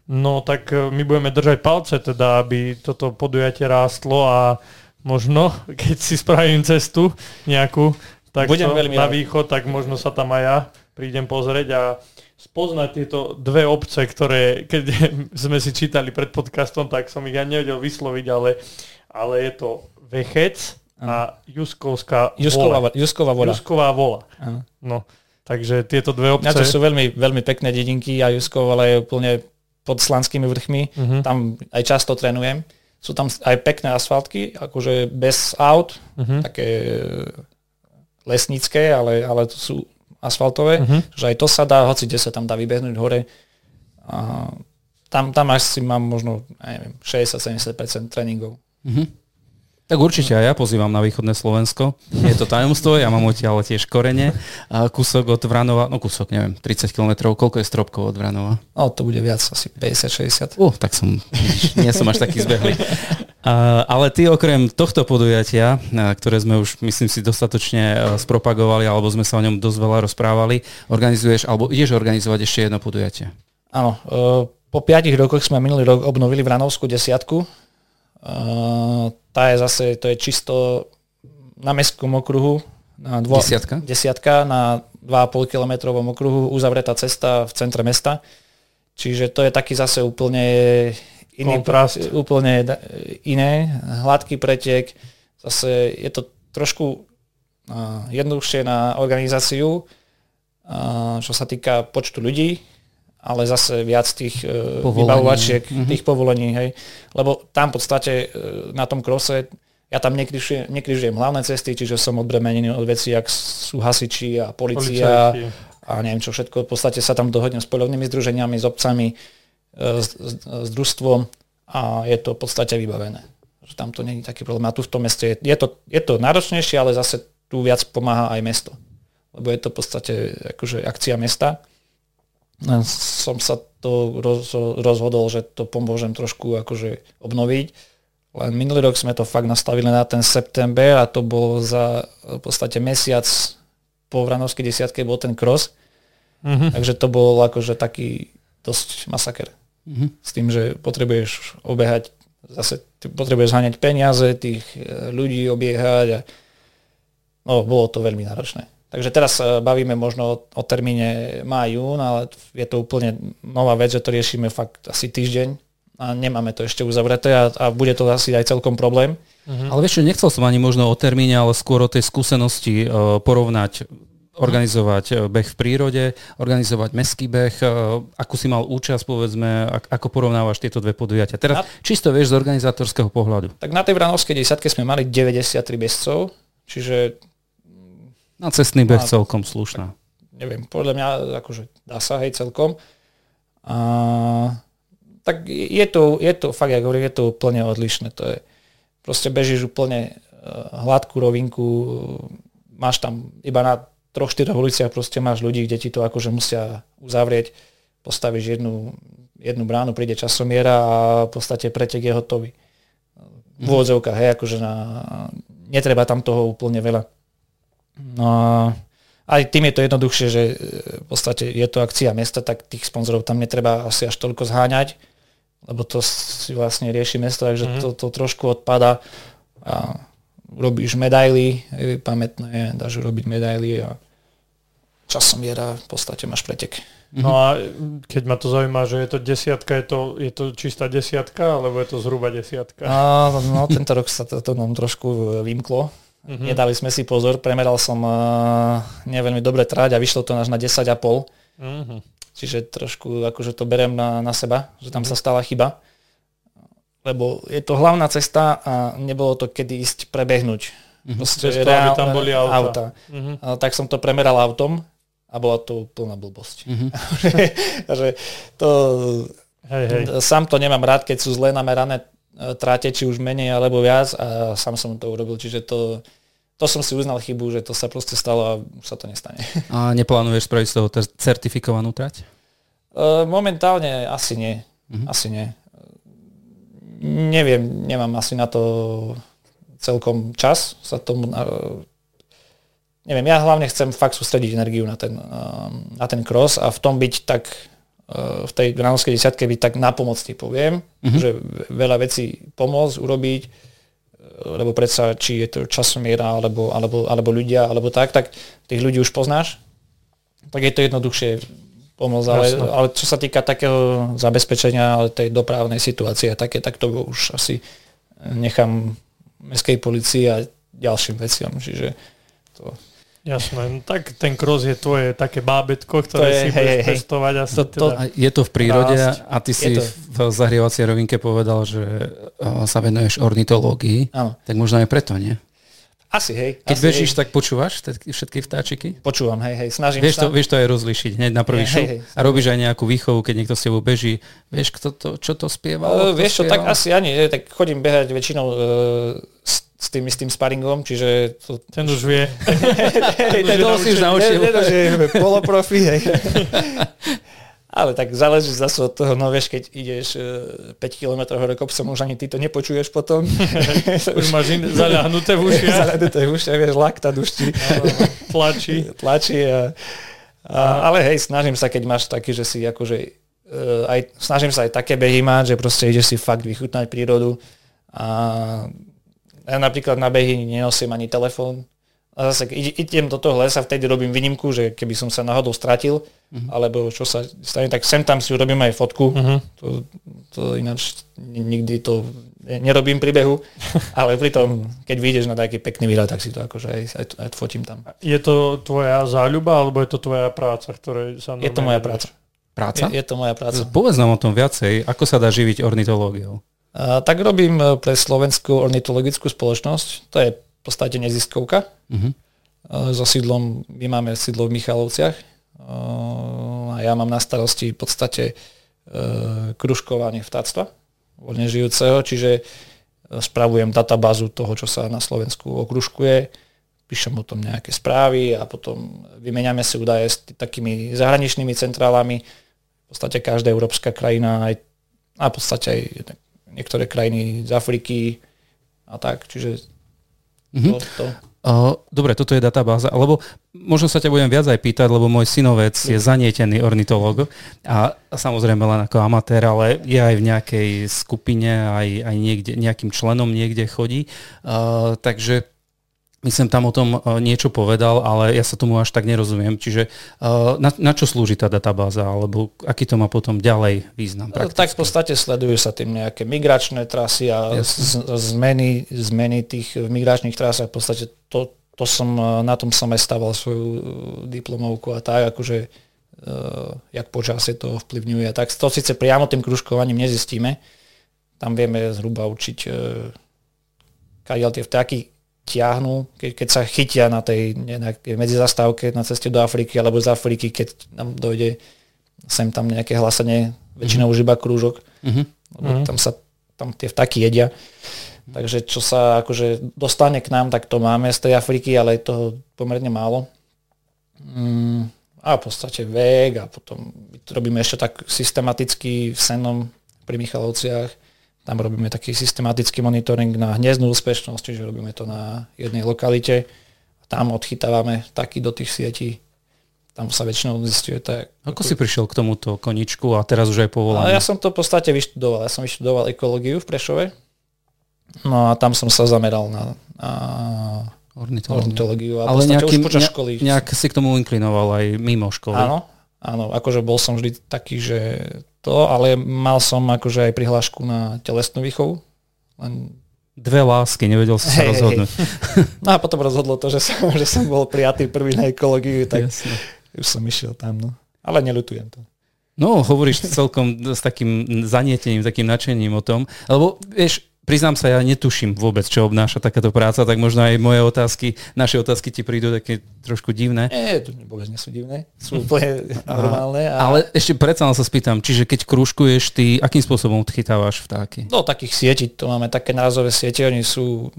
[SPEAKER 1] No tak e, my budeme držať palce teda, aby toto podujatie rástlo a možno, keď si spravím cestu nejakú tak Budem veľmi na východ, tak možno sa tam aj ja prídem pozrieť a spoznať tieto dve obce, ktoré keď sme si čítali pred podcastom, tak som ich ja nevedel vysloviť, ale, ale je to Vechec a Juskovská
[SPEAKER 3] Jusková, vola. Jusková vola.
[SPEAKER 1] Jusková vola. No, takže tieto dve obce... Ja
[SPEAKER 3] to sú veľmi, veľmi pekné dedinky a Juskov, ale je úplne pod slanskými vrchmi. Uh-huh. Tam aj často trénujem. Sú tam aj pekné asfaltky, akože bez aut, uh-huh. také e, lesnícke, ale, ale to sú asfaltové, uh-huh. že aj to sa dá, hoci kde sa tam dá vybehnúť hore. A tam, tam asi mám možno, neviem, 60-70% tréningov. Uh-huh.
[SPEAKER 2] Tak určite aj ja pozývam na východné Slovensko. Je to tajomstvo, ja mám odtiaľ tiež korene. A kúsok od Vranova, no kúsok, neviem, 30 km, koľko je stropkov od Vranova?
[SPEAKER 3] No, to bude viac, asi 50-60.
[SPEAKER 2] Uh, tak som, nie som až taký zbehlý. A, ale ty okrem tohto podujatia, ktoré sme už, myslím si, dostatočne spropagovali, alebo sme sa o ňom dosť veľa rozprávali, organizuješ, alebo ideš organizovať ešte jedno podujatie?
[SPEAKER 3] Áno, po piatich rokoch sme minulý rok obnovili Vranovskú desiatku, tá je zase, to je čisto na mestskom okruhu, na dvo,
[SPEAKER 2] desiatka?
[SPEAKER 3] desiatka na 2,5 kilometrovom okruhu, uzavretá cesta v centre mesta. Čiže to je taký zase úplne iný,
[SPEAKER 1] Kontrast.
[SPEAKER 3] úplne iné, hladký pretek, zase je to trošku jednoduchšie na organizáciu, čo sa týka počtu ľudí, ale zase viac tých uh, vybavovačiek, mm-hmm. tých povolení, hej. Lebo tam v podstate uh, na tom krose ja tam nekryžujem, nekryžujem hlavné cesty, čiže som odbremenený od veci, ak sú hasiči a policia Policajti. a neviem čo všetko. V podstate sa tam dohodnem s polovnými združeniami, s obcami. s, s, s družstvom a je to v podstate vybavené. Že tam to není taký problém. A tu v tom meste je, je, to, je to náročnejšie, ale zase tu viac pomáha aj mesto. Lebo je to v podstate akože akcia mesta. Som sa to roz, rozhodol, že to pomôžem trošku akože obnoviť. Len minulý rok sme to fakt nastavili na ten september a to bolo za v podstate mesiac po Vranovskej desiatke bol ten cross. Mm-hmm. Takže to bol akože taký dosť masaker. Mm-hmm. S tým, že potrebuješ obehať, zase potrebuješ zháňať peniaze, tých e, ľudí obiehať a no, bolo to veľmi náročné. Takže teraz e, bavíme možno o, o termíne máj-jún, ale je to úplne nová vec, že to riešime fakt asi týždeň a nemáme to ešte uzavreté a, a bude to asi aj celkom problém.
[SPEAKER 2] Mm-hmm. Ale vieš, nechcel som ani možno o termíne, ale skôr o tej skúsenosti uh, porovnať organizovať eh, beh v prírode, organizovať meský beh. Eh, akú si mal účasť, povedzme, ako porovnávaš tieto dve podujatia? Teraz na... čisto vieš z organizátorského pohľadu.
[SPEAKER 3] Tak na tej Vranovskej desiatke sme mali 93 bežcov, čiže...
[SPEAKER 2] Na cestný beh celkom slušná.
[SPEAKER 3] Neviem, podľa mňa akože dá sa, hej, celkom. A, tak je to, je to, fakt, ako hovorím, je to úplne odlišné. To je, proste bežíš úplne eh, hladkú rovinku, máš tam iba na troch, štyroch uliciach proste máš ľudí, kde ti to akože musia uzavrieť, postavíš jednu, jednu bránu, príde časomiera a v podstate pretek je hotový. V úvodzovkách, hej, akože na, netreba tam toho úplne veľa. No a aj tým je to jednoduchšie, že e, v podstate je to akcia mesta, tak tých sponzorov tam netreba asi až toľko zháňať, lebo to si vlastne rieši mesto, takže mm-hmm. to, to trošku odpada. A robíš medaily, pamätné, dáš robiť medaily a časom viera v podstate máš pretek.
[SPEAKER 1] No a keď ma to zaujíma, že je to desiatka, je to, je to čistá desiatka, alebo je to zhruba desiatka?
[SPEAKER 3] A, no, tento rok sa to, to nám trošku vymklo. Uh-huh. Nedali sme si pozor, premeral som uh, neveľmi dobre tráť a vyšlo to až na 10,5. Uh-huh. Čiže trošku akože to berem na, na seba, že tam uh-huh. sa stala chyba lebo je to hlavná cesta a nebolo to kedy ísť prebehnúť.
[SPEAKER 1] Mm-hmm. Proste aby tam boli auta. auta.
[SPEAKER 3] Mm-hmm. A, tak som to premeral autom a bola to plná blbosť. Mm-hmm. že to, hej, hej. Sám to nemám rád, keď sú zle namerané tráte, či už menej alebo viac a sám som to urobil. Čiže to, to som si uznal chybu, že to sa proste stalo a už sa to nestane.
[SPEAKER 2] A neplánuješ spraviť z toho certifikovanú trať?
[SPEAKER 3] E, momentálne asi nie. Mm-hmm. Asi nie neviem, nemám asi na to celkom čas sa tomu... Neviem, ja hlavne chcem fakt sústrediť energiu na ten, na ten cross a v tom byť tak v tej granovskej desiatke byť tak napomocný, poviem, mm-hmm. že veľa vecí pomôcť, urobiť, lebo predsa, či je to časomiera, alebo, alebo, alebo ľudia, alebo tak, tak tých ľudí už poznáš, tak je to jednoduchšie pomôcť, ale, ale čo sa týka takého zabezpečenia ale tej dopravnej situácie, také, tak to už asi nechám mestskej policii a ďalším veciam. Čiže to...
[SPEAKER 1] Jasné, no tak ten cross je tvoje také bábetko, ktoré je, si hej, budeš hej, testovať. Asi to, to,
[SPEAKER 2] teda je to v prírode rásť. a ty si to... v zahrievacej rovinke povedal, že sa venuješ ornitológii, Áno. tak možno aj preto, nie?
[SPEAKER 3] Asi, hej.
[SPEAKER 2] Keď
[SPEAKER 3] asi,
[SPEAKER 2] bežíš, hej. tak počúvaš všetky vtáčiky?
[SPEAKER 3] Počúvam, hej, hej, snažím
[SPEAKER 2] vieš
[SPEAKER 3] sa.
[SPEAKER 2] To, vieš to aj rozlišiť hneď na prvý hej, hej, a robíš aj nejakú výchovu, keď niekto s tebou beží. Vieš, kto to, čo to spieva?
[SPEAKER 3] Uh, vieš čo, tak asi ani, tak chodím behať väčšinou uh, s, s tým istým sparingom, čiže... To,
[SPEAKER 1] ten už vie.
[SPEAKER 2] ten, ten, to si už naučil.
[SPEAKER 3] poloprofi, hej. Ale tak záleží zase od toho, no vieš, keď ideš 5 e, km hore kopcom, už ani ty to nepočuješ potom.
[SPEAKER 1] už máš in, zaľahnuté v ušiach.
[SPEAKER 3] zaľahnuté v ušiach, vieš, lakta duští.
[SPEAKER 1] Tlačí.
[SPEAKER 3] Tlačí. A, a, ale hej, snažím sa, keď máš taký, že si akože e, aj, snažím sa aj také behy mať, že proste ideš si fakt vychutnať prírodu. A ja napríklad na behy nenosím ani telefón, a zase idem do toho lesa, vtedy robím výnimku, že keby som sa náhodou stratil, uh-huh. alebo čo sa stane, tak sem tam si urobím aj fotku. Uh-huh. To, to ináč nikdy to nerobím pri behu, ale pritom, keď vyjdeš na taký pekný výhľad, tak si to akože aj, aj, aj fotím tam.
[SPEAKER 1] Je to tvoja záľuba, alebo je to tvoja práca, ktoré sa
[SPEAKER 3] Je to moja práca.
[SPEAKER 2] Práca?
[SPEAKER 3] Je, je to moja práca.
[SPEAKER 2] Povedz nám o tom viacej. Ako sa dá živiť ornitológiou?
[SPEAKER 3] Tak robím e, pre Slovenskú ornitologickú spoločnosť. To je v podstate neziskovka. Uh-huh. So sídlom, my máme sídlo v Michalovciach a ja mám na starosti v podstate kružkovanie vtáctva voľne žijúceho, čiže spravujem databázu toho, čo sa na Slovensku okružkuje, píšem o tom nejaké správy a potom vymeniame si údaje s takými zahraničnými centrálami. V podstate každá európska krajina aj, a v podstate aj niektoré krajiny z Afriky a tak, čiže
[SPEAKER 2] mm-hmm. to, to. Uh, dobre, toto je databáza, lebo možno sa ťa budem viac aj pýtať, lebo môj synovec je zanietený ornitológ a, a samozrejme len ako amatér, ale je aj v nejakej skupine, aj, aj niekde, nejakým členom niekde chodí. Uh, takže myslím, tam o tom e, niečo povedal, ale ja sa tomu až tak nerozumiem. Čiže e, na, na čo slúži tá databáza, alebo aký to má potom ďalej význam?
[SPEAKER 3] No, prakticky? Tak v podstate sledujú sa tým nejaké migračné trasy a z, zmeny, zmeny tých migračných trasách. V podstate to, to som, e, na tom som aj staval svoju diplomovku a tak, akože uh, jak počasie to vplyvňuje. Tak to síce priamo tým kružkovaním nezistíme. Tam vieme zhruba učiť uh, kadiaľ tie vtáky ťahnú, keď, keď sa chytia na tej, na tej medzizastávke na ceste do Afriky alebo z Afriky, keď nám dojde sem tam nejaké hlasenie, väčšinou mm-hmm. už iba krúžok, mm-hmm. lebo mm-hmm. tam sa tam tie vtaky jedia. Takže čo sa akože dostane k nám, tak to máme z tej Afriky, ale je toho pomerne málo. Mm, a v podstate vek a potom robíme ešte tak systematicky v Senom pri Michalovciach tam robíme taký systematický monitoring na hniezdnú úspešnosť, čiže robíme to na jednej lokalite. Tam odchytávame taky do tých sietí. Tam sa väčšinou zistuje tak.
[SPEAKER 2] Ako si prišiel k tomuto koničku a teraz už aj povolanie?
[SPEAKER 3] Ja som to v podstate vyštudoval. Ja som vyštudoval ekológiu v Prešove. No a tam som sa zameral na, na ornitológiu.
[SPEAKER 2] Ale nejaký, už počas školy. nejak si k tomu inklinoval aj mimo školy.
[SPEAKER 3] Áno, áno. Akože bol som vždy taký, že to, ale mal som akože aj prihlášku na telesnú výchovu. Len...
[SPEAKER 2] Dve lásky, nevedel si sa hey, rozhodnúť.
[SPEAKER 3] Hey. No a potom rozhodlo to, že som, že som bol prijatý prvý na ekológiu, tak Jasne. už som išiel tam. No. Ale nelutujem to.
[SPEAKER 2] No, hovoríš celkom s takým zanietením, takým nadšením o tom, lebo vieš, priznám sa, ja netuším vôbec, čo obnáša takáto práca, tak možno aj moje otázky, naše otázky ti prídu také trošku divné.
[SPEAKER 3] Nie, to vôbec nie sú divné, sú úplne normálne.
[SPEAKER 2] A... Ale ešte predsa sa spýtam, čiže keď krúžkuješ, ty akým spôsobom odchytávaš vtáky?
[SPEAKER 3] No takých sietí, to máme také názové siete, oni sú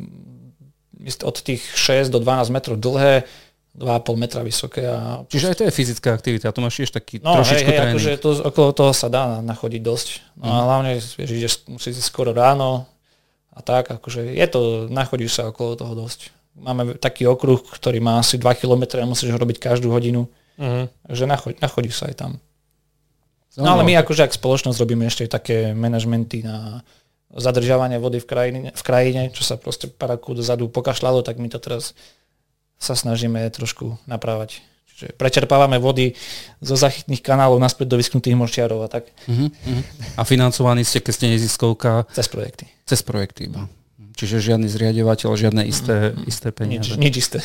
[SPEAKER 3] od tých 6 do 12 metrov dlhé, 2,5 metra vysoké. A...
[SPEAKER 2] Čiže aj to je fyzická aktivita, to máš tiež taký no, trošičku hej, hej,
[SPEAKER 3] akože to, okolo toho sa dá nachodiť dosť. No mm. a hlavne, vieš, ideš, musíš ísť skoro ráno, a tak, akože je to, nachodíš sa okolo toho dosť. Máme taký okruh, ktorý má asi 2 km a musíš ho robiť každú hodinu. Uh-huh. Takže nachod, nachodíš sa aj tam. No ale my akože ak spoločnosť robíme ešte také manažmenty na zadržiavanie vody v krajine, v krajine čo sa proste paraku dozadu pokašľalo, tak my to teraz sa snažíme trošku naprávať. Čiže prečerpávame vody zo zachytných kanálov naspäť do vysknutých močiarov a tak. Uh-huh, uh-huh.
[SPEAKER 2] A financovaní ste, keď ste neziskovka?
[SPEAKER 3] Cez projekty.
[SPEAKER 2] Cez projekty iba. Čiže žiadny zriadovateľ, žiadne isté, uh-huh. isté peniaze.
[SPEAKER 3] Nič, nič isté.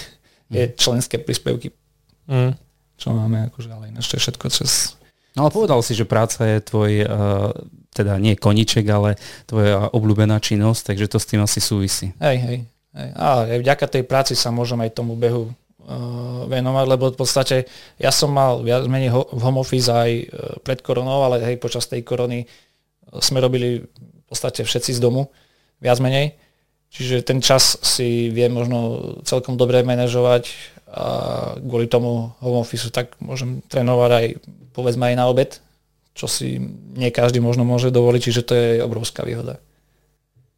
[SPEAKER 3] Je členské príspevky, uh-huh. čo máme, akože, ale ináč to je všetko cez...
[SPEAKER 2] No ale povedal si, že práca je tvoj, uh, teda nie koniček, ale tvoja obľúbená činnosť, takže to s tým asi súvisí.
[SPEAKER 3] Hej, hej. hej. A vďaka tej práci sa môžem aj tomu behu venovať, lebo v podstate ja som mal viac menej v home office aj uh, pred koronou, ale hej, počas tej korony uh, sme robili v podstate všetci z domu, viac menej. Čiže ten čas si viem možno celkom dobre manažovať a kvôli tomu home office tak môžem trénovať aj povedzme aj na obed, čo si nie každý možno môže dovoliť, čiže to je obrovská výhoda.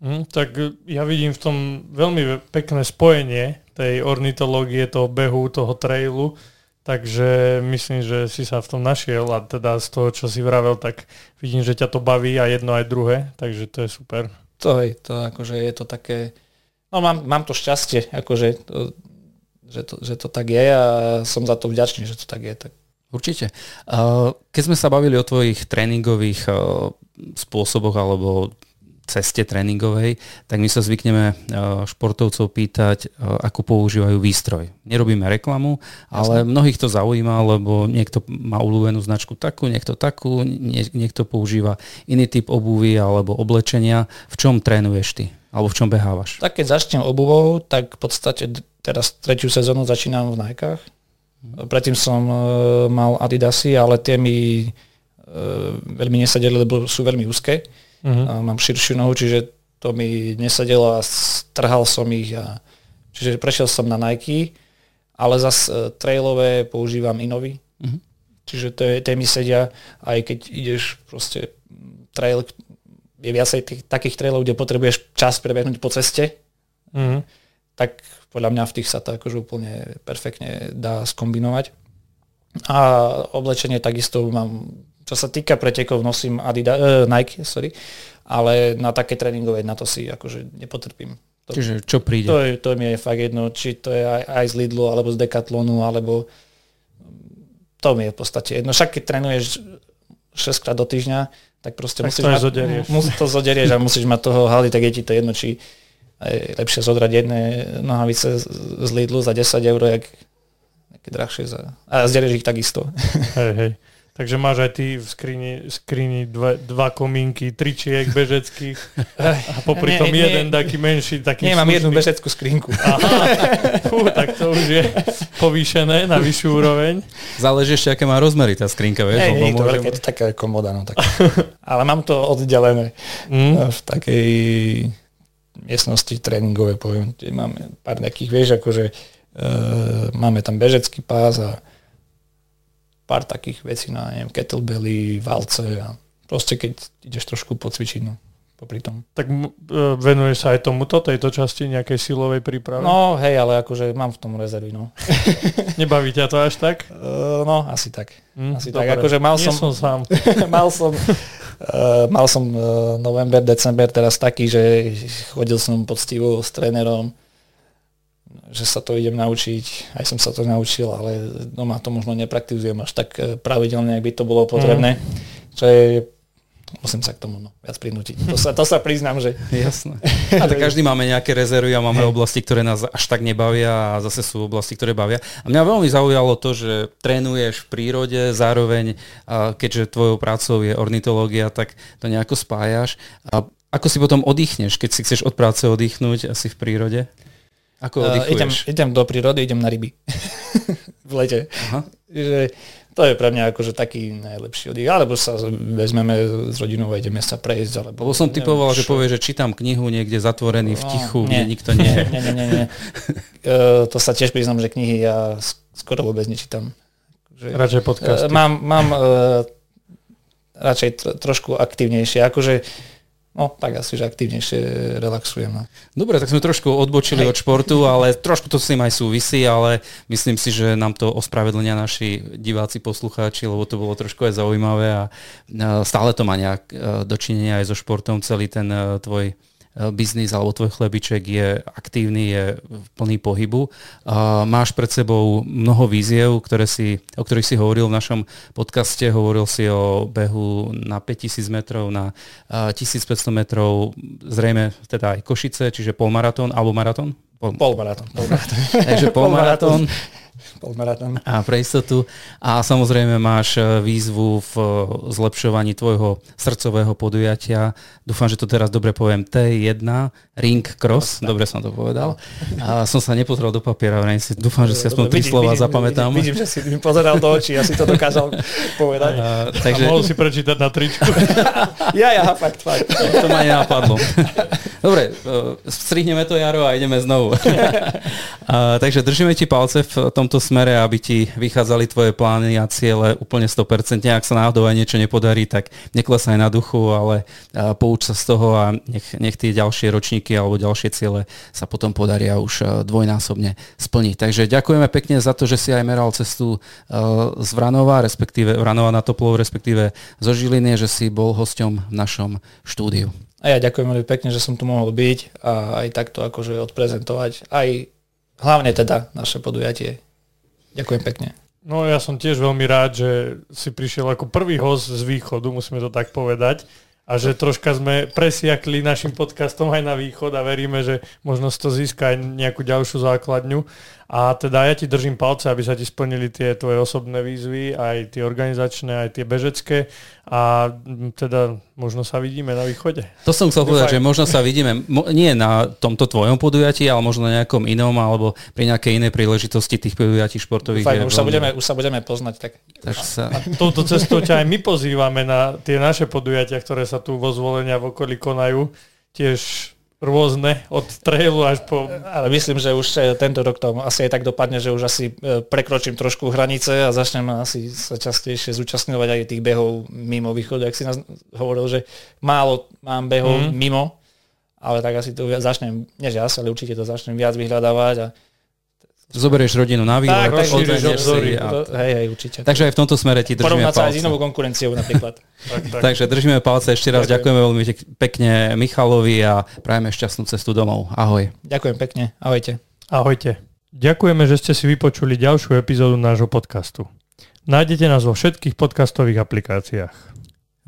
[SPEAKER 1] Mm, tak ja vidím v tom veľmi pekné spojenie tej ornitológie, toho behu, toho trailu, takže myslím, že si sa v tom našiel a teda z toho, čo si vravel, tak vidím, že ťa to baví a jedno aj druhé, takže to je super.
[SPEAKER 3] To je to, akože je to také, no mám, mám to šťastie, akože to, že, to, že to tak je a som za to vďačný, že to tak je. Tak.
[SPEAKER 2] Určite. Keď sme sa bavili o tvojich tréningových spôsoboch alebo ceste tréningovej, tak my sa zvykneme e, športovcov pýtať, e, ako používajú výstroj. Nerobíme reklamu, ale Jasne. mnohých to zaujíma, lebo niekto má ulúbenú značku takú, niekto takú, niekto používa iný typ obuvy alebo oblečenia. V čom trénuješ ty? Alebo v čom behávaš?
[SPEAKER 3] Tak keď začnem obuvou, tak v podstate teraz tretiu sezónu začínam v Nike. Predtým som uh, mal Adidasy, ale tie mi veľmi nesadili, lebo sú veľmi úzke. Uh-huh. A mám širšiu nohu, čiže to mi nesadilo a strhal som ich. A, čiže prešiel som na Nike, ale zase trailové používam Inovi. Uh-huh. Čiže to je, tie mi sedia, aj keď ideš proste trail, je viacej tých, takých trailov, kde potrebuješ čas prebehnúť po ceste, uh-huh. tak podľa mňa v tých sa to akože úplne perfektne dá skombinovať. A oblečenie takisto mám, čo sa týka pretekov, nosím Adidas, uh, Nike, sorry, ale na také tréningové na to si akože nepotrpím.
[SPEAKER 2] To, Čiže čo príde?
[SPEAKER 3] To, je, to mi je fakt jedno, či to je aj, aj z Lidlu, alebo z Decathlonu, alebo to mi je v podstate jedno. Však keď trénuješ 6 krát do týždňa, tak proste tak musíš, to zoderieš. musíš to zoderieš a musíš mať toho haly, tak je ti to jedno, či je lepšie zodrať jedné nohavice z Lidlu za 10 eur, jak nejaké drahšie za... A zderieš ich takisto.
[SPEAKER 1] Hej, hej. Takže máš aj ty v skrini, skrini dva, dva komínky, tričiek bežeckých a popri tom nie, jeden nie, taký menší, taký
[SPEAKER 3] Nie, mám jednu bežeckú skrinku. Aha,
[SPEAKER 1] fú, tak to už je povýšené na vyššiu úroveň.
[SPEAKER 2] Záleží ešte, aké má rozmery tá skrinka, vieš?
[SPEAKER 3] Nie, nie, to môžem... veľké, to taká komoda, no tak. Ale mám to oddelené mm. v takej miestnosti tréningové, poviem. Máme pár nejakých, vieš, akože uh, máme tam bežecký pás a pár takých vecí na neviem, kettlebelly, valce a proste keď ideš trošku pocvičiť, no, popri tom.
[SPEAKER 1] Tak e, venuješ sa aj tomuto, tejto časti nejakej silovej prípravy?
[SPEAKER 3] No hej, ale akože mám v tom rezervy, no.
[SPEAKER 1] Nebaví ťa to až tak?
[SPEAKER 3] Uh, no, asi tak. Mm, asi dobre. tak, akože mal Nie som... som sám. mal som... Uh, mal som uh, november, december teraz taký, že chodil som poctivo s trénerom, že sa to idem naučiť, aj som sa to naučil, ale doma to možno nepraktizujem až tak eh, pravidelne, ak by to bolo potrebné, mm. čo je musím sa k tomu no, viac prinútiť. To sa, to sa priznám, že...
[SPEAKER 2] Jasné. A tak každý máme nejaké rezervy a máme oblasti, ktoré nás až tak nebavia a zase sú oblasti, ktoré bavia. A mňa veľmi zaujalo to, že trénuješ v prírode, zároveň, keďže tvojou prácou je ornitológia, tak to nejako spájaš. A ako si potom oddychneš, keď si chceš od práce oddychnúť asi v prírode? Ako Uh,
[SPEAKER 3] idem, idem do prírody, idem na ryby. v lete. Aha. Že to je pre mňa akože taký najlepší oddych. Alebo sa vezmeme s rodinou a ideme sa prejsť. Alebo,
[SPEAKER 2] Lebo som typoval, že povie, že čítam knihu niekde zatvorený v no, tichu, no, kde nikto nie.
[SPEAKER 3] Nie, nie, nie. nie. uh, to sa tiež priznám, že knihy ja skoro vôbec nečítam.
[SPEAKER 1] Že, radšej podcasty.
[SPEAKER 3] Uh, mám mám uh, radšej tro, trošku aktívnejšie. Akože No, tak asi, že aktívnejšie relaxujem. No.
[SPEAKER 2] Dobre, tak sme trošku odbočili Hej. od športu, ale trošku to s tým aj súvisí, ale myslím si, že nám to ospravedlnia naši diváci, poslucháči, lebo to bolo trošku aj zaujímavé a stále to má nejak e, dočinenia aj so športom, celý ten e, tvoj biznis alebo tvoj chlebiček je aktívny, je v plný pohybu. Máš pred sebou mnoho víziev, ktoré si, o ktorých si hovoril v našom podcaste. Hovoril si o behu na 5000 metrov, na 1500 metrov, zrejme teda aj Košice, čiže polmaratón alebo maratón?
[SPEAKER 3] Pol, polmaratón. Polmaratón.
[SPEAKER 2] Takže polmaratón
[SPEAKER 3] polmaratón.
[SPEAKER 2] A pre istotu. A samozrejme máš e, výzvu v e, zlepšovaní tvojho srdcového podujatia. Dúfam, že to teraz dobre poviem. T1 Ring Cross. Dobre som to povedal. A som sa nepozrel do papiera. Si, dúfam, že si aspoň tri slova zapamätám.
[SPEAKER 3] Vidím, vidím, že si mi pozeral do očí. Ja si to dokázal povedať. A,
[SPEAKER 1] takže... a mohol si prečítať na tričku.
[SPEAKER 3] ja, ja, fakt, fakt.
[SPEAKER 2] To ma nenapadlo. Dobre, e, strihneme to, Jaro, a ideme znovu. a, takže držíme ti palce v tomto smere, aby ti vychádzali tvoje plány a ciele úplne 100%. Ak sa náhodou aj niečo nepodarí, tak neklesaj na duchu, ale pouč sa z toho a nech, nech tie ďalšie ročníky alebo ďalšie ciele sa potom podaria už dvojnásobne splniť. Takže ďakujeme pekne za to, že si aj meral cestu z Vranova, respektíve Vranova na Toplov, respektíve zo Žiliny, že si bol hosťom v našom štúdiu.
[SPEAKER 3] A ja ďakujem veľmi pekne, že som tu mohol byť a aj takto akože odprezentovať aj hlavne teda naše podujatie. Ďakujem pekne.
[SPEAKER 1] No ja som tiež veľmi rád, že si prišiel ako prvý host z východu, musíme to tak povedať. a že troška sme presiakli našim podcastom aj na východ a veríme, že možno to získa aj nejakú ďalšiu základňu. A teda ja ti držím palce, aby sa ti splnili tie tvoje osobné výzvy, aj tie organizačné, aj tie bežecké a teda možno sa vidíme na východe.
[SPEAKER 2] To som chcel povedať, že možno sa vidíme nie na tomto tvojom podujatí, ale možno na nejakom inom alebo pri nejakej inej príležitosti tých podujatí športových.
[SPEAKER 3] Fajn, už, sa budeme, už sa budeme poznať. Tak... tak
[SPEAKER 1] sa... A touto cestou ťa aj my pozývame na tie naše podujatia, ktoré sa tu vo zvolenia v okolí konajú. Tiež rôzne, od trailu až po...
[SPEAKER 3] Ale myslím, že už eh, tento rok to asi aj tak dopadne, že už asi eh, prekročím trošku hranice a začnem asi sa častejšie zúčastňovať aj tých behov mimo východu, ak si nás hovoril, že málo mám behov mm. mimo, ale tak asi to začnem, nie že asi, ale určite to začnem viac vyhľadávať a
[SPEAKER 2] Zoberieš rodinu na výlet,
[SPEAKER 1] odvedieš si.
[SPEAKER 3] A... Hej, hej, určite.
[SPEAKER 2] Takže aj v tomto smere ti držíme Porovnať
[SPEAKER 3] palce. sa aj s inou konkurenciou napríklad.
[SPEAKER 2] tak, tak. Takže držíme palce ešte raz. Ďakujem. Ďakujeme veľmi pekne Michalovi a prajeme šťastnú cestu domov. Ahoj.
[SPEAKER 3] Ďakujem pekne. Ahojte.
[SPEAKER 1] Ahojte. Ďakujeme, že ste si vypočuli ďalšiu epizódu nášho podcastu. Nájdete nás vo všetkých podcastových aplikáciách.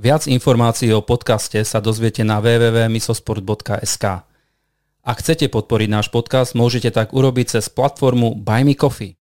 [SPEAKER 2] Viac informácií o podcaste sa dozviete na www.misosport.sk. Ak chcete podporiť náš podcast, môžete tak urobiť cez platformu Buy Me Coffee.